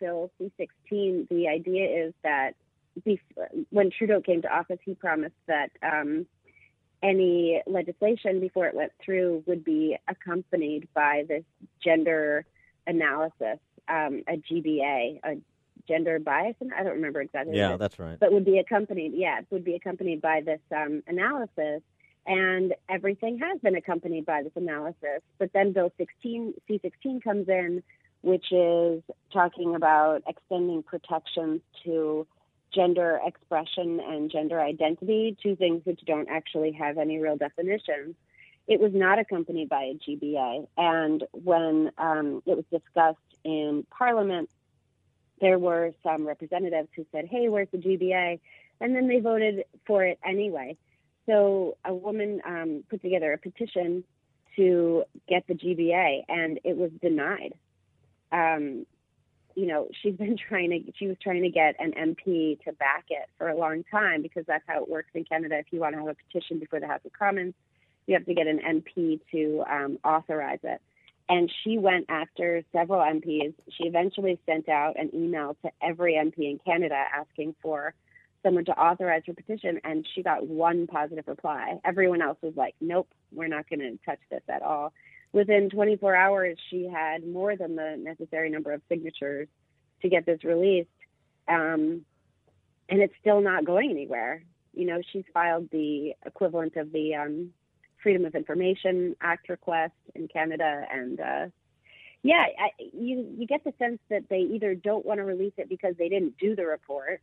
Bill C-16, the idea is that when Trudeau came to office, he promised that um, any legislation before it went through would be accompanied by this gender analysis, um, a GBA, a gender bias, and I don't remember exactly. Yeah, what it is, that's right. But would be accompanied, yeah, it would be accompanied by this um, analysis, and everything has been accompanied by this analysis. But then Bill 16 C16 comes in, which is talking about extending protections to gender expression and gender identity, two things which don't actually have any real definitions. It was not accompanied by a GBA. And when um, it was discussed in Parliament, there were some representatives who said, hey, where's the GBA? And then they voted for it anyway. So a woman um, put together a petition to get the GBA, and it was denied. Um, you know, she's been trying to, she was trying to get an MP to back it for a long time because that's how it works in Canada. If you want to have a petition before the House of Commons, you have to get an MP to um, authorize it. And she went after several MPs. She eventually sent out an email to every MP in Canada asking for someone to authorize her petition, and she got one positive reply. Everyone else was like, nope, we're not going to touch this at all. Within 24 hours, she had more than the necessary number of signatures to get this released. Um, and it's still not going anywhere. You know, she's filed the equivalent of the um, Freedom of Information Act request in Canada, and uh, yeah, I, you you get the sense that they either don't want to release it because they didn't do the report,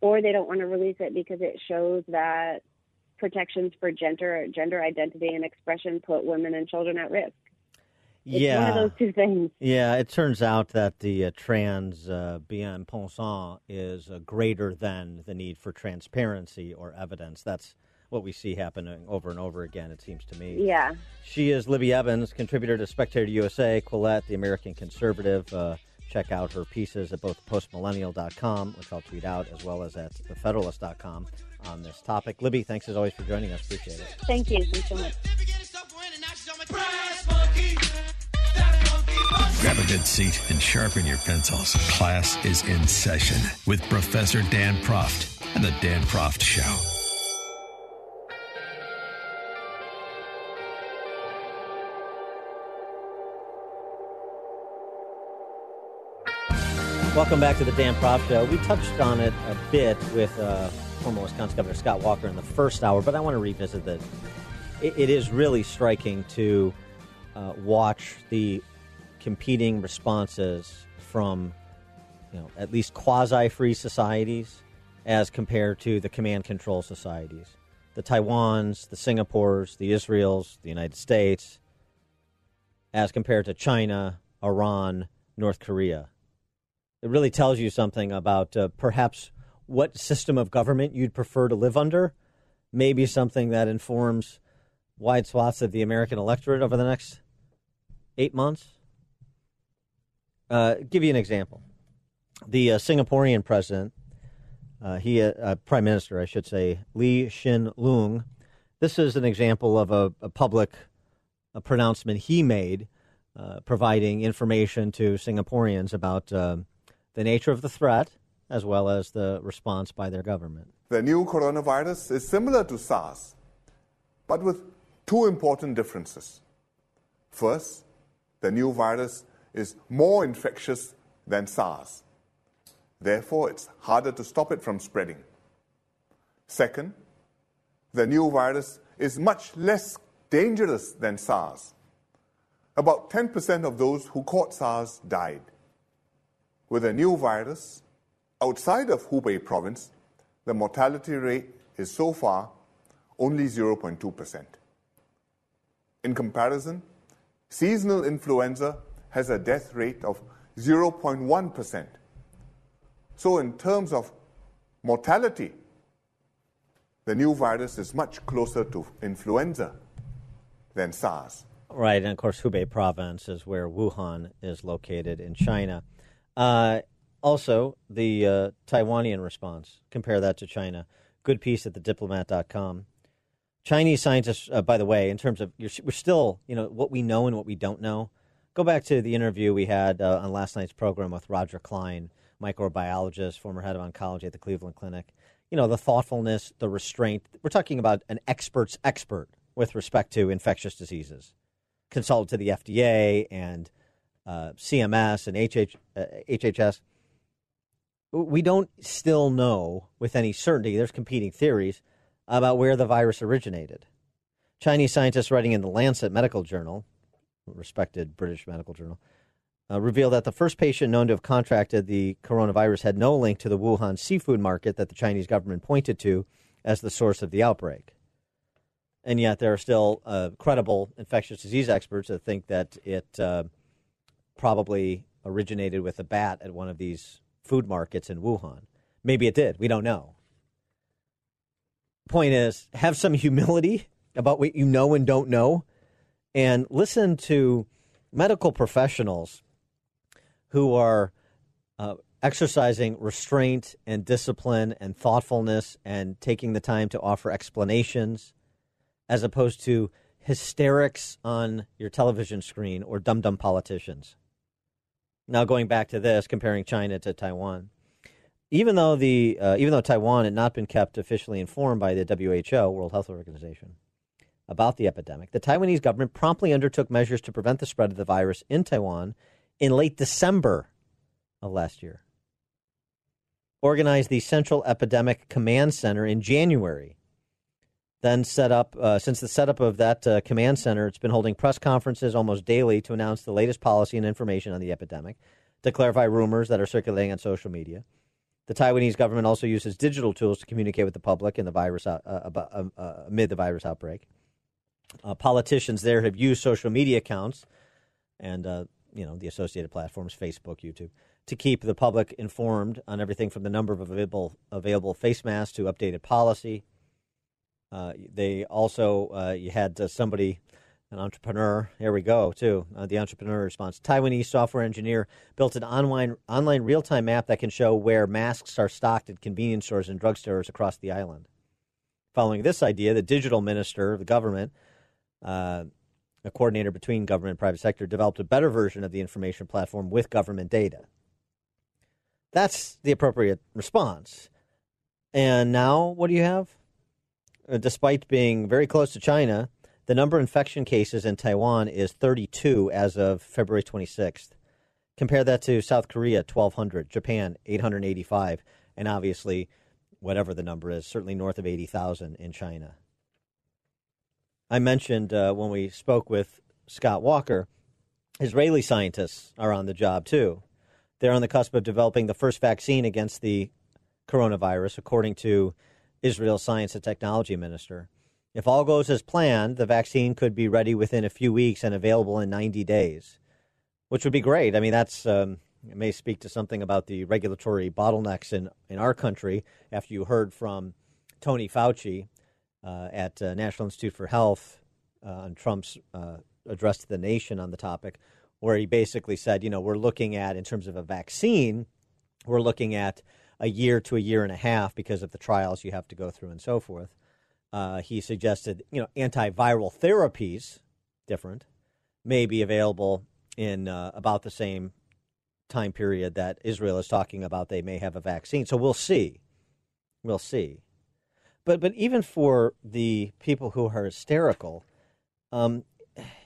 or they don't want to release it because it shows that protections for gender gender identity and expression put women and children at risk. It's yeah. one of those two things. Yeah, it turns out that the uh, trans uh, bien pensant is uh, greater than the need for transparency or evidence. That's what we see happening over and over again, it seems to me. Yeah. She is Libby Emmons, contributor to Spectator USA, Quillette, The American Conservative. Uh, check out her pieces at both postmillennial.com, which I'll tweet out, as well as at thefederalist.com on this topic. Libby, thanks as always for joining us. Appreciate it. Thank you. Thanks so much. Grab a good seat and sharpen your pencils. Class is in session with Professor Dan Proft and the Dan Proft Show. Welcome back to the Dan Proft Show. We touched on it a bit with uh, former Wisconsin Governor Scott Walker in the first hour, but I want to revisit that. It, it is really striking to uh, watch the competing responses from, you know, at least quasi-free societies as compared to the command control societies, the Taiwans, the Singapores, the Israels, the United States, as compared to China, Iran, North Korea. It really tells you something about uh, perhaps what system of government you'd prefer to live under. Maybe something that informs wide swaths of the American electorate over the next eight months. Uh, give you an example. The uh, Singaporean president, uh, he uh, prime minister, I should say, Lee Hsien Loong. This is an example of a, a public a pronouncement he made, uh, providing information to Singaporeans about uh, the nature of the threat as well as the response by their government. The new coronavirus is similar to SARS, but with two important differences. First, the new virus is more infectious than SARS. Therefore, it's harder to stop it from spreading. Second, the new virus is much less dangerous than SARS. About 10% of those who caught SARS died. With a new virus, outside of Hubei province, the mortality rate is so far only 0.2%. In comparison, seasonal influenza has a death rate of 0.1%. So, in terms of mortality, the new virus is much closer to influenza than SARS. Right, and of course, Hubei province is where Wuhan is located in China. Uh, also, the uh, Taiwanian response, compare that to China. Good piece at thediplomat.com. Chinese scientists, uh, by the way, in terms of, we're still, you know, what we know and what we don't know. Go back to the interview we had uh, on last night's program with Roger Klein, microbiologist, former head of oncology at the Cleveland Clinic. You know, the thoughtfulness, the restraint. We're talking about an expert's expert with respect to infectious diseases. Consulted to the FDA and uh, CMS and HH, uh, HHS. We don't still know with any certainty, there's competing theories about where the virus originated. Chinese scientists writing in the Lancet Medical Journal, respected British medical journal, uh, revealed that the first patient known to have contracted the coronavirus had no link to the Wuhan seafood market that the Chinese government pointed to as the source of the outbreak. And yet, there are still uh, credible infectious disease experts that think that it uh, probably originated with a bat at one of these food markets in Wuhan. Maybe it did. We don't know. Point is, have some humility about what you know and don't know, and listen to medical professionals who are uh, exercising restraint and discipline and thoughtfulness and taking the time to offer explanations as opposed to hysterics on your television screen or dumb dumb politicians. Now, going back to this, comparing China to Taiwan, even though the uh, even though Taiwan had not been kept officially informed by the WHO, World Health Organization, about the epidemic, the Taiwanese government promptly undertook measures to prevent the spread of the virus in Taiwan in late December of last year. Organized the Central Epidemic Command Center in January. Then set up, uh, since the setup of that uh, command center, it's been holding press conferences almost daily to announce the latest policy and information on the epidemic, to clarify rumors that are circulating on social media. The Taiwanese government also uses digital tools to communicate with the public in the virus uh, uh, uh amid the virus outbreak. Uh, politicians there have used social media accounts and uh, you know the associated platforms, Facebook, YouTube, to keep the public informed on everything from the number of available available face masks to updated policy. Uh, they also uh, you had uh, somebody, an entrepreneur. Here we go too. Uh, the entrepreneur response: Taiwanese software engineer built an online online real time map that can show where masks are stocked at convenience stores and drugstores across the island. Following this idea, the digital minister of the government uh, a coordinator between government and private sector, developed a better version of the information platform with government data. That's the appropriate response. And now, what do you have? Uh, despite being very close to China, the number of infection cases in Taiwan is 32 as of February 26th. Compare that to South Korea, 1,200, Japan, 885, and obviously, whatever the number is, certainly north of 80,000 in China. I mentioned uh, when we spoke with Scott Walker, Israeli scientists are on the job too. They're on the cusp of developing the first vaccine against the coronavirus, according to Israel's science and technology minister. If all goes as planned, the vaccine could be ready within a few weeks and available in 90 days, which would be great. I mean, that's um, it may speak to something about the regulatory bottlenecks in, in our country after you heard from Tony Fauci, uh, at uh, National Institute for Health uh, on Trump's uh, address to the nation on the topic, where he basically said, you know, we're looking at, in terms of a vaccine, we're looking at a year to a year and a half because of the trials you have to go through and so forth. Uh, he suggested, you know, antiviral therapies, different, may be available in uh, about the same time period that Israel is talking about. They may have a vaccine. So we'll see. We'll see. But but even for the people who are hysterical, um,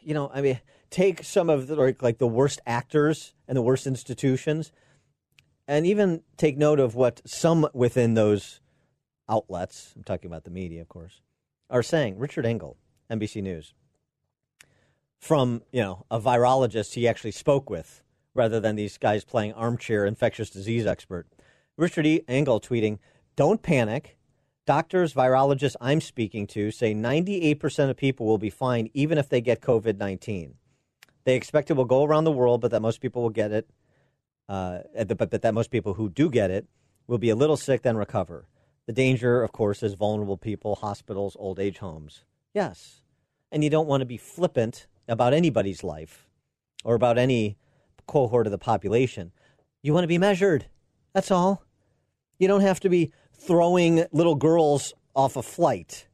you know, I mean, take some of the like, like the worst actors and the worst institutions, and even take note of what some within those outlets. I'm talking about the media, of course, are saying. Richard Engel, NBC News, from you know a virologist he actually spoke with, rather than these guys playing armchair infectious disease expert. Richard e. Engel tweeting, "Don't panic." Doctors, virologists I'm speaking to say 98% of people will be fine even if they get COVID 19. They expect it will go around the world, but that most people will get it. Uh, but, but that most people who do get it will be a little sick, then recover. The danger, of course, is vulnerable people, hospitals, old age homes. Yes. And you don't want to be flippant about anybody's life or about any cohort of the population. You want to be measured. That's all. You don't have to be throwing little girls off a flight.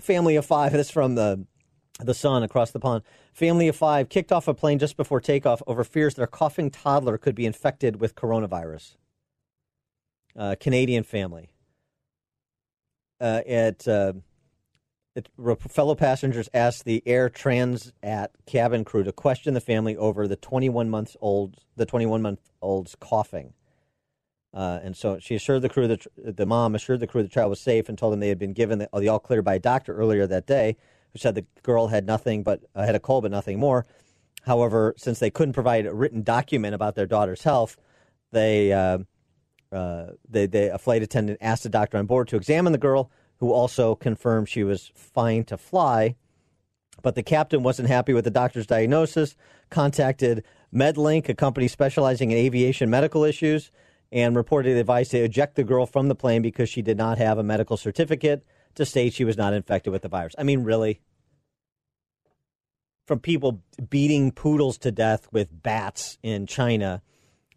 Family of five. That's from the the Sun across the pond. Family of five kicked off a plane just before takeoff over fears their coughing toddler could be infected with coronavirus. Uh, Canadian family. Uh, at, uh, fellow passengers asked the Air Transat cabin crew to question the family over the 21 months old the 21 month old's coughing. Uh, and so she assured the crew that the mom assured the crew the child was safe and told them they had been given the, the all clear by a doctor earlier that day who said the girl had nothing but uh, had a cold but nothing more. However, since they couldn't provide a written document about their daughter's health, they, uh, uh, they, they a flight attendant asked the doctor on board to examine the girl, who also confirmed she was fine to fly. But the captain wasn't happy with the doctor's diagnosis. Contacted MedLink, a company specializing in aviation medical issues, and reported advice to eject the girl from the plane because she did not have a medical certificate to state she was not infected with the virus. I mean, really? From people beating poodles to death with bats in China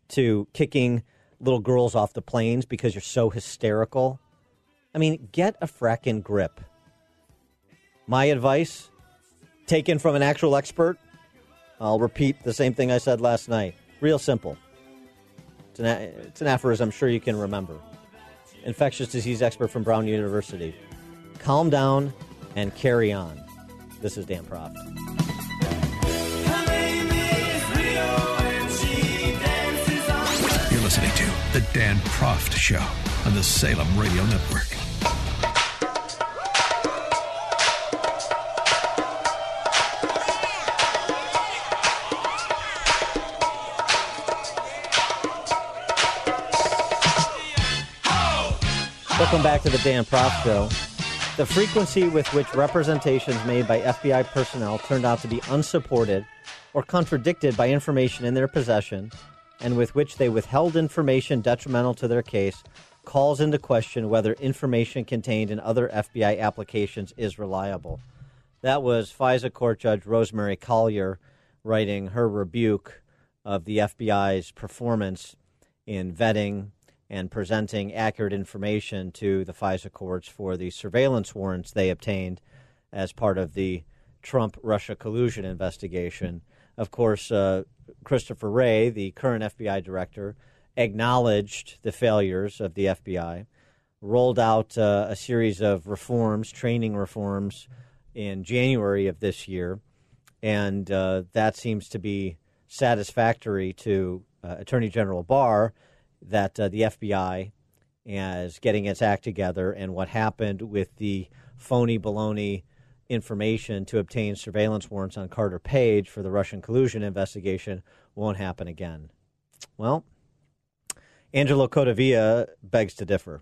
to kicking little girls off the planes because you're so hysterical. I mean, get a frackin' grip. My advice, taken from an actual expert, I'll repeat the same thing I said last night. Real simple. It's an, it's an aphorism I'm sure you can remember. Infectious disease expert from Brown University calm down, and carry on. This is Dan Proft. You're listening to The Dan Proft Show on the Salem Radio Network. Welcome back to the Dan Proft Show. The frequency with which representations made by FBI personnel turned out to be unsupported or contradicted by information in their possession, and with which they withheld information detrimental to their case, calls into question whether information contained in other FBI applications is reliable. That was FISA Court Judge Rosemary Collyer writing her rebuke of the FBI's performance in vetting and presenting accurate information to the FISA courts for the surveillance warrants they obtained as part of the Trump Russia collusion investigation. Of course, uh, Christopher Wray, the current FBI director, acknowledged the failures of the FBI, rolled out uh, a series of reforms, training reforms, in January of this year, and uh, that seems to be satisfactory to uh, Attorney General Barr that uh, the FBI is getting its act together and what happened with the phony baloney information to obtain surveillance warrants on Carter Page for the Russian collusion investigation won't happen again. Well, Angelo Codevilla begs to differ.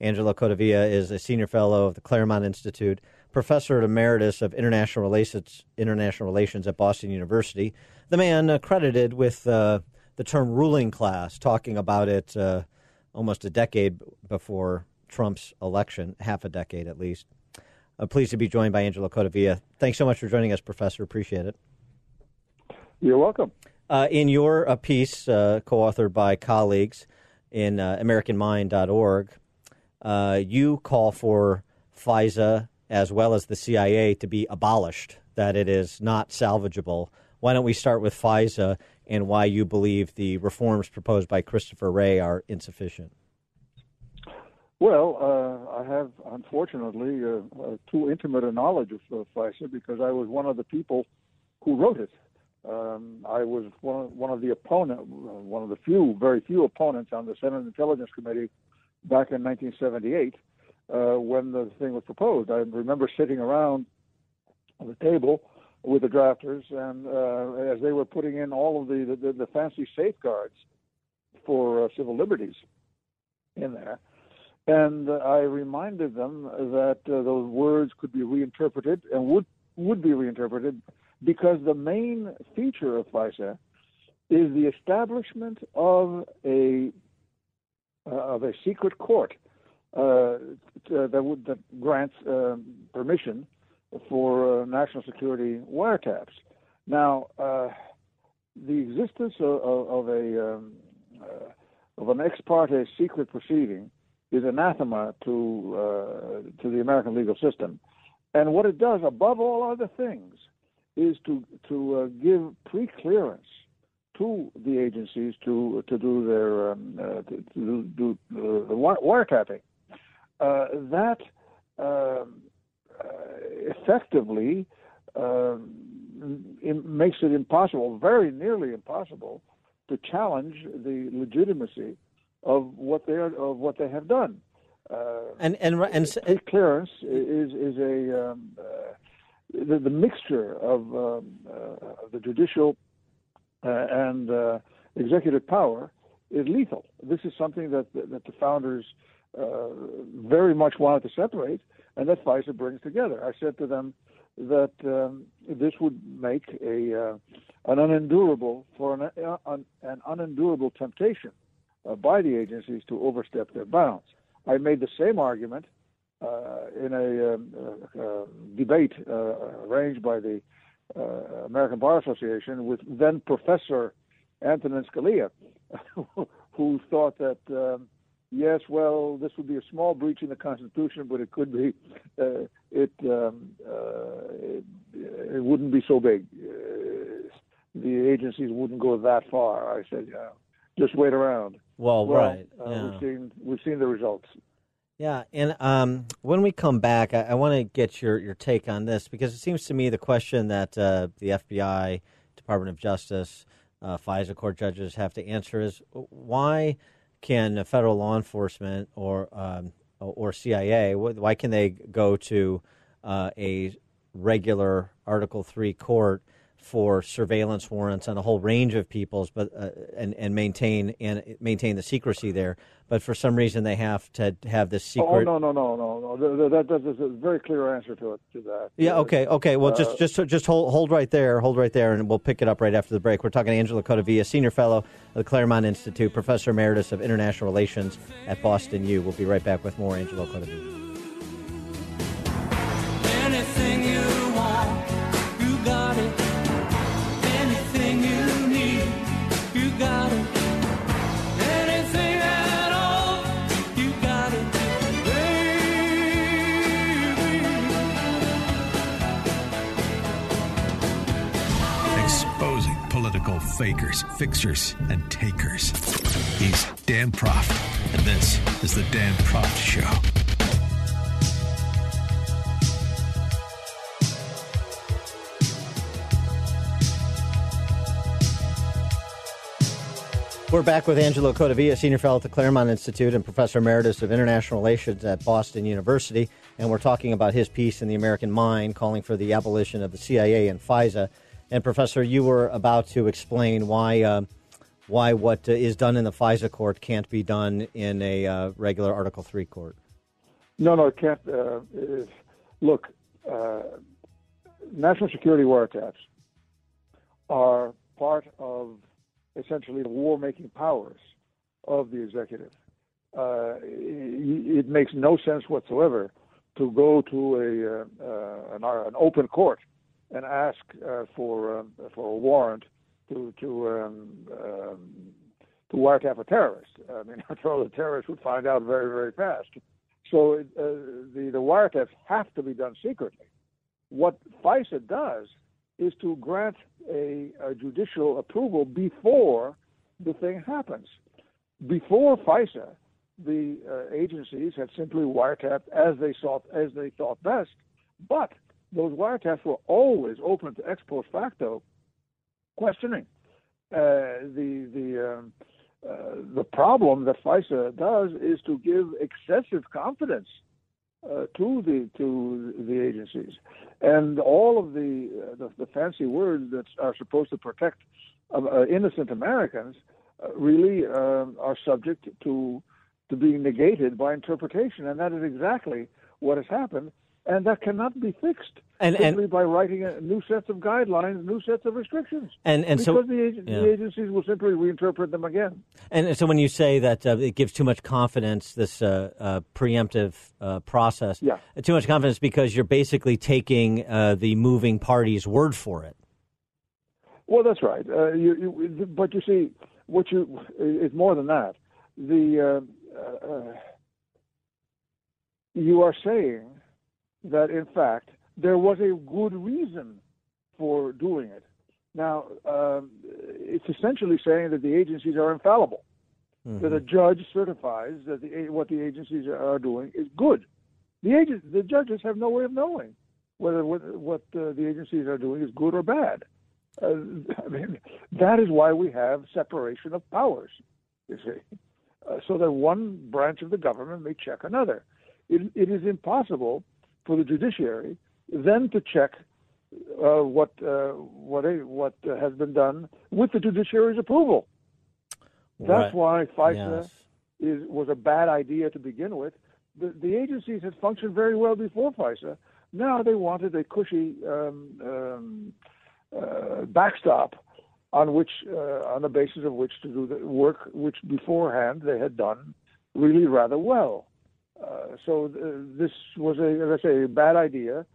Angelo Codevilla is a senior fellow of the Claremont Institute, professor emeritus of international relations, international relations at Boston University, the man credited with uh, the term ruling class, talking about it uh, almost a decade before Trump's election, half a decade at least. Uh, pleased to be joined by Angelo Codevilla. Thanks so much for joining us, Professor. Appreciate it. You're welcome. Uh, in your uh, piece, uh, co authored by colleagues in uh, AmericanMind.org, uh, you call for FISA as well as the CIA to be abolished, that it is not salvageable. Why don't we start with FISA and why you believe the reforms proposed by Christopher Wray are insufficient. Well, uh, I have unfortunately uh, uh, too intimate a knowledge of uh, FISA because I was one of the people who wrote it. Um, I was one of, one of the opponent, one of the few, very few opponents on the Senate Intelligence Committee back in 1978 uh, when the thing was proposed. I remember sitting around the table with the drafters, and uh, as they were putting in all of the the, the fancy safeguards for uh, civil liberties in there, and uh, I reminded them that uh, those words could be reinterpreted and would would be reinterpreted because the main feature of FISA is the establishment of a uh, of a secret court uh, that would that grants permission for uh, national security wiretaps. Now, uh, the existence of, of a um, uh, of an ex parte secret proceeding is anathema to uh, to the American legal system. And what it does, above all other things, is to to uh, give pre-clearance to the agencies to to do their um, uh, to, to do the wiretapping. That um, effectively um, it makes it impossible, very nearly impossible, to challenge the legitimacy of what they are of what they have done. Uh, and and and clearance is is a um, uh, the, the, mixture of um, uh, the judicial uh, and uh, executive power is lethal. This is something that that the founders uh, very much wanted to separate, and that FISA brings together. I said to them that um, this would make a an unendurable for an, an, an unendurable temptation by the agencies to overstep their bounds. I made the same argument uh, in a um, uh, uh, debate arranged by the American Bar Association with then Professor Antonin Scalia, who thought that. Um, yes, well, this would be a small breach in the Constitution, but it could be, uh, it, um, uh, it, it, wouldn't be so big. Uh, the agencies wouldn't go that far. I said, yeah, just wait around. Well, well right. Yeah. We've seen we've seen the results. Yeah, and um, when we come back, I, I want to get your, your take on this because it seems to me the question that uh, the FBI, Department of Justice, uh, FISA court judges have to answer is why can federal law enforcement or um, or CIA why can they go to uh, a regular Article Three court for surveillance warrants on a whole range of people's, but uh, and and maintain and maintain the secrecy there. But for some reason, they have to have this secret. Oh secret. no no no no no! That, that, there's a very clear answer to it to that. Yeah. Okay. Okay. Well, Uh, just just just hold hold right there. Hold right there, and we'll pick it up right after the break. We're talking to Angelo Codevilla, senior fellow of the Claremont Institute, professor emeritus of international relations at Boston U. We'll be right back with more Angelo Codevilla. Fakers, fixers, and takers. He's Dan Proft, and this is the Dan Proft Show. We're back with Angelo Codevilla, senior fellow at the Claremont Institute and professor emeritus of international relations at Boston University, and we're talking about his piece in the American Mind, calling for the abolition of the CIA and FISA. And professor, you were about to explain why uh, why what is done in the FISA court can't be done in a uh, regular Article Three court. No, no, it can't. Uh, look, uh, national security wiretaps are part of essentially the war-making powers of the executive. Uh, it, makes no sense whatsoever to go to a uh, an, an open court and ask uh, for um, for a warrant to to um, um, to wiretap a terrorist. I mean, after all, the terrorist would find out very very fast. So uh, the the wiretaps have to be done secretly. What FISA does is to grant a, a judicial approval before the thing happens. Before FISA, the uh, agencies had simply wiretapped as they thought as they thought best, but those wiretaps were always open to ex post facto questioning. Uh, the the um, uh, the problem that FISA does is to give excessive confidence uh, to the to the agencies, and all of the uh, the, the fancy words that are supposed to protect uh, uh, innocent Americans uh, really um are subject to to being negated by interpretation, and that is exactly what has happened, and that cannot be fixed And- and- simply by writing a new sets of guidelines, new sets of restrictions, And- and so- because the, ag- yeah. the agencies will simply reinterpret them again. And so when you say that uh, it gives too much confidence, this uh, uh, preemptive uh, process, Yeah. too much confidence because you're basically taking uh, the moving party's word for it. Well, that's right. Uh, you, you, but you see, what you is more than that. The uh, uh, you are saying that in fact there was a good reason for doing it. Now, um, it's essentially saying that the agencies are infallible, that a judge certifies that the, what the agencies are doing is good. The agent, the judges have no way of knowing whether what, what uh, the agencies are doing is good or bad. Uh, I mean, that is why we have separation of powers. You see, uh, so that one branch of the government may check another. It, it is impossible for the judiciary then to check uh, what uh, what a, what uh, has been done with the judiciary's approval. That's why FISA Yes. is was a bad idea to begin with. The, the agencies had functioned very well before FISA. Now they wanted a cushy um, um, uh, backstop on which, uh, on the basis of which to do the work which beforehand they had done really rather well. Uh, so uh, this was a, as I say, a bad idea,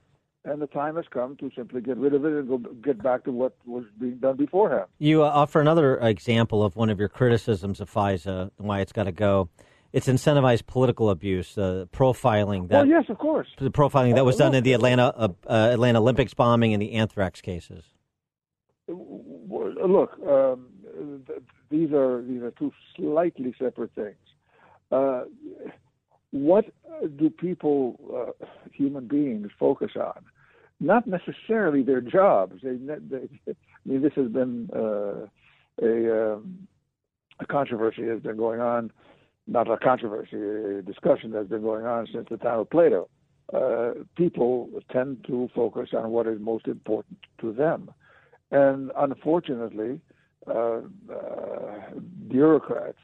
and the time has come to simply get rid of it and go get back to what was being done beforehand. You uh, offer another example of one of your criticisms of FISA and why it's got to go. It's incentivized political abuse, uh, profiling that well, yes, of course. the profiling that was done in the Atlanta uh, uh, Atlanta Olympics bombing and the anthrax cases. Look, um, th- these are these are two slightly separate things. What do people, uh, human beings, focus on? Not necessarily their jobs. They, they, I mean, this has been uh, a, um, a controversy has been going on. Not a controversy, a discussion that's been going on since the time of Plato. Uh, people tend to focus on what is most important to them. And unfortunately, uh, uh, bureaucrats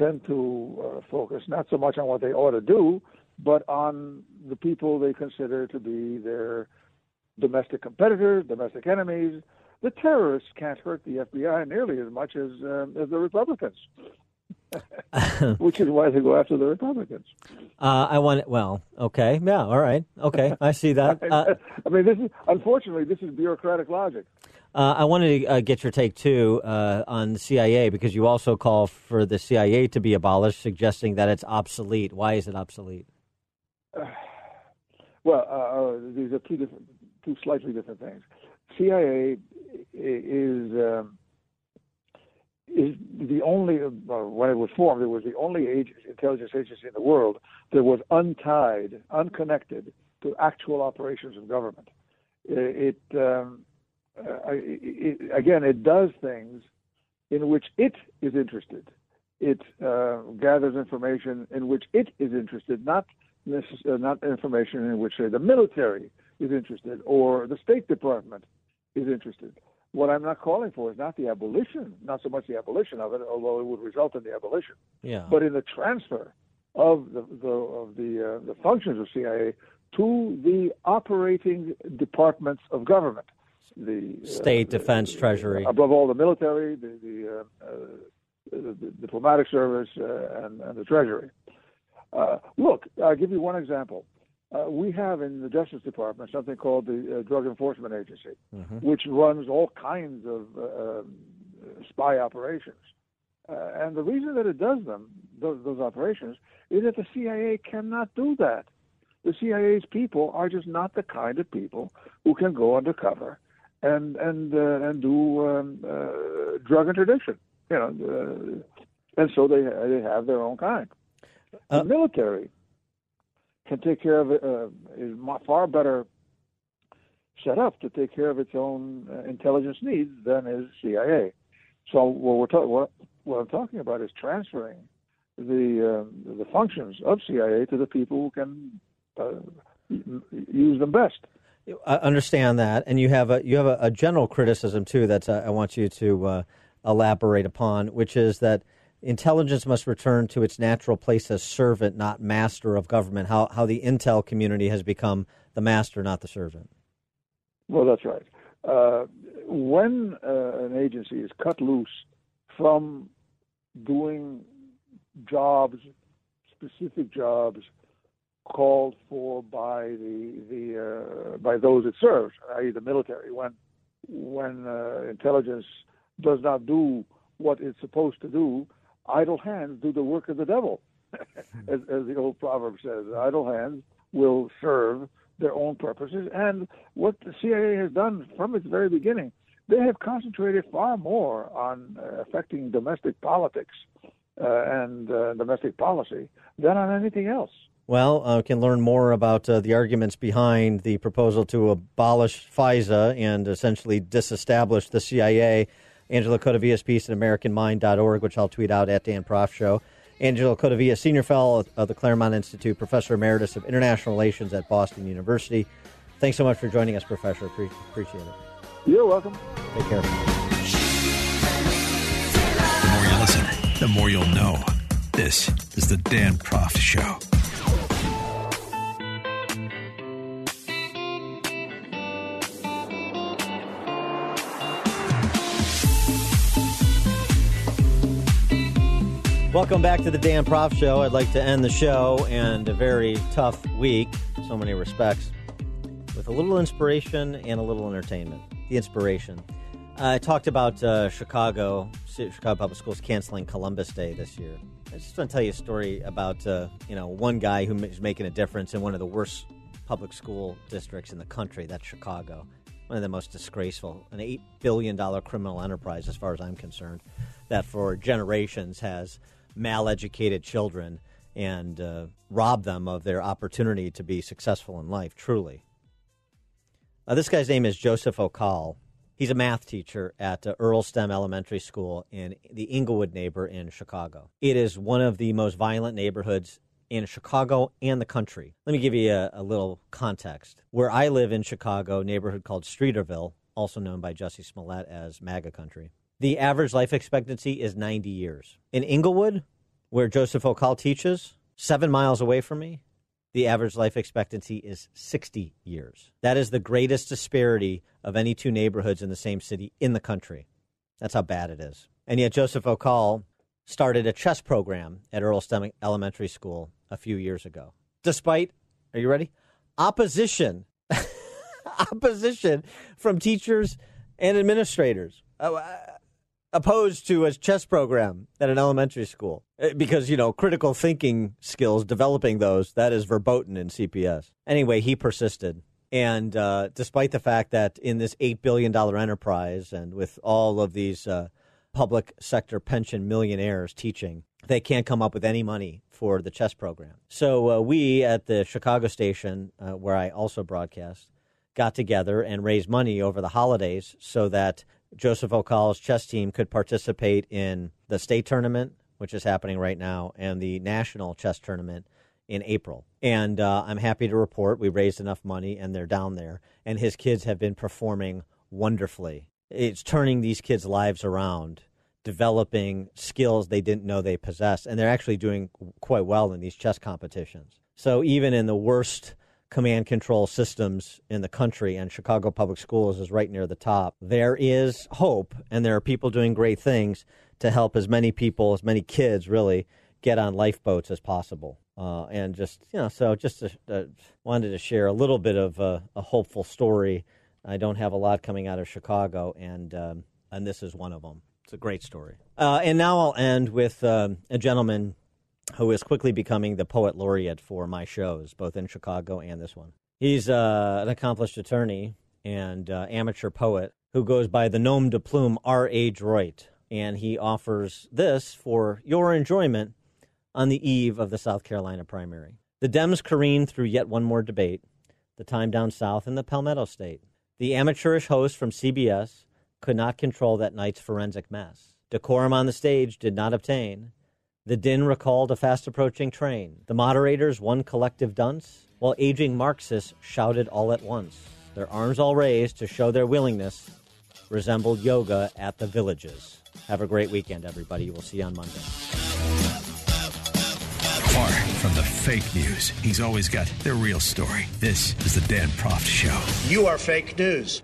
tend to uh, focus not so much on what they ought to do, but on the people they consider to be their domestic competitors, domestic enemies. The terrorists can't hurt the FBI nearly as much as, uh, as the Republicans, which is why they go after the Republicans. Uh, I want it. well, okay, yeah, all right, okay, I see that. Uh, I mean, this is unfortunately this is bureaucratic logic. Uh, I wanted to uh, get your take too uh, on the CIA because you also call for the CIA to be abolished, suggesting that it's obsolete. Why is it obsolete? Well, uh, uh, these are two different, two slightly different things. CIA is um, is the only uh, when it was formed, it was the only age, intelligence agency in the world that was untied, unconnected to actual operations of government. It, um, uh, it, again, it does things in which it is interested. It uh, gathers information in which it is interested, not necess- uh, not information in which say, the military is interested or the State Department is interested. What I'm not calling for is not the abolition, not so much the abolition of it, although it would result in the abolition, Yeah. but in the transfer of the, the of the uh, the functions of CIA to the operating departments of government, the uh, State, defense, treasury. above all the military, the the, uh, uh, the, the diplomatic service, uh, and, and the treasury. Uh, look, I'll give you one example. Uh, we have in the Justice Department something called the uh, Drug Enforcement Agency, which runs all kinds of uh, um, spy operations. Uh, and the reason that it does them, those, those operations, is that the CIA cannot do that. The CIA's people are just not the kind of people who can go undercover and and uh, and do um, uh, drug interdiction. You know, uh, and so they they have their own kind. the military can take care of it. Uh, is far better set up to take care of its own uh, intelligence needs than is CIA. So what we're ta- what, what I'm talking about is transferring the um, the functions of CIA to the people who can uh, use them best. I understand that, and you have a you have a, a general criticism too that uh, I want you to uh, elaborate upon, which is that intelligence must return to its natural place as servant, not master of government. How how the intel community has become the master, not the servant. Well, that's right. Uh, when uh, an agency is cut loose from doing jobs, specific jobs called for by the the uh, by those it serves, i.e., the military, when when uh, intelligence does not do what it's supposed to do, idle hands do the work of the devil, as, as the old proverb says. Idle hands will serve their own purposes. And what the CIA has done from its very beginning, they have concentrated far more on uh, affecting domestic politics uh, and uh, domestic policy than on anything else. Well, uh, can learn more about uh, the arguments behind the proposal to abolish FISA and essentially disestablish the CIA. Angelo Codevilla piece at AmericanMind.org, which I'll tweet out at Dan Proft Show. Angelo Codevilla, Senior Fellow of the Claremont Institute, Professor Emeritus of International Relations at Boston University. Thanks so much for joining us, Professor. Pre- appreciate it. You're welcome. Take care. The more you listen, the more you'll know. This is the Dan Proft Show. Welcome back to the Dan Proft Show. I'd like to end the show and a very tough week, so many respects, with a little inspiration and a little entertainment. The inspiration. I talked about uh, Chicago, Chicago Public Schools canceling Columbus Day this year. I just want to tell you a story about uh, you know one guy who is making a difference in one of the worst public school districts in the country. That's Chicago, one of the most disgraceful, an eight billion dollar criminal enterprise, as far as I'm concerned, that for generations has maleducated children and uh, rob them of their opportunity to be successful in life, truly. Uh, this guy's name is Joseph O'Call. He's a math teacher at uh, Earle STEM Elementary School in the Englewood neighbor in Chicago. It is one of the most violent neighborhoods in Chicago and the country. Let me give you a, a little context. Where I live in Chicago, neighborhood called Streeterville, also known by Jussie Smollett as MAGA country. The average life expectancy is 90 years. In Englewood, where Joseph O'Call teaches, seven miles away from me, the average life expectancy is 60 years. That is the greatest disparity of any two neighborhoods in the same city in the country. That's how bad it is. And yet, Joseph O'Call started a chess program at Earle STEM Elementary School a few years ago. Despite, are you ready? Opposition. opposition from teachers and administrators. Uh, opposed to a chess program at an elementary school Uh, because you know critical thinking skills developing those that is verboten in cps anyway he persisted. And uh, despite the fact that in this $8 billion enterprise and with all of these uh, public sector pension millionaires teaching they can't come up with any money for the chess program. So uh, we at the chicago station uh, where i also broadcast got together and raised money over the holidays so that Joseph O'Call's chess team could participate in the state tournament, which is happening right now, and the national chess tournament in April. And uh, I'm happy to report we raised enough money and they're down there. And his kids have been performing wonderfully. It's turning these kids' lives around, developing skills they didn't know they possessed. And they're actually doing quite well in these chess competitions. So even in the worst command control systems in the country, and Chicago Public Schools is right near the top. There is hope, and there are people doing great things to help as many people, as many kids, really get on lifeboats as possible. Uh, and just you know, so just to, uh, wanted to share a little bit of a, a, hopeful story. I don't have a lot coming out of Chicago, and um, and this is one of them. It's a great story. Uh, and now I'll end with um, a gentleman who is quickly becoming the poet laureate for my shows, both in Chicago and this one. He's uh, an accomplished attorney and uh, amateur poet who goes by the nom de plume R.A. Droit, and he offers this for your enjoyment on the eve of the South Carolina primary. The Dems careen through yet one more debate, the time down south in the Palmetto State. The amateurish host from CBS could not control that night's forensic mess. Decorum on the stage did not obtain, the din recalled a fast approaching train. The moderators, one collective dunce, while aging Marxists shouted all at once. Their arms all raised to show their willingness, resembled yoga at the villages. Have a great weekend, everybody. We'll see you on Monday. Far from the fake news, he's always got the real story. This is the Dan Proft Show. You are fake news.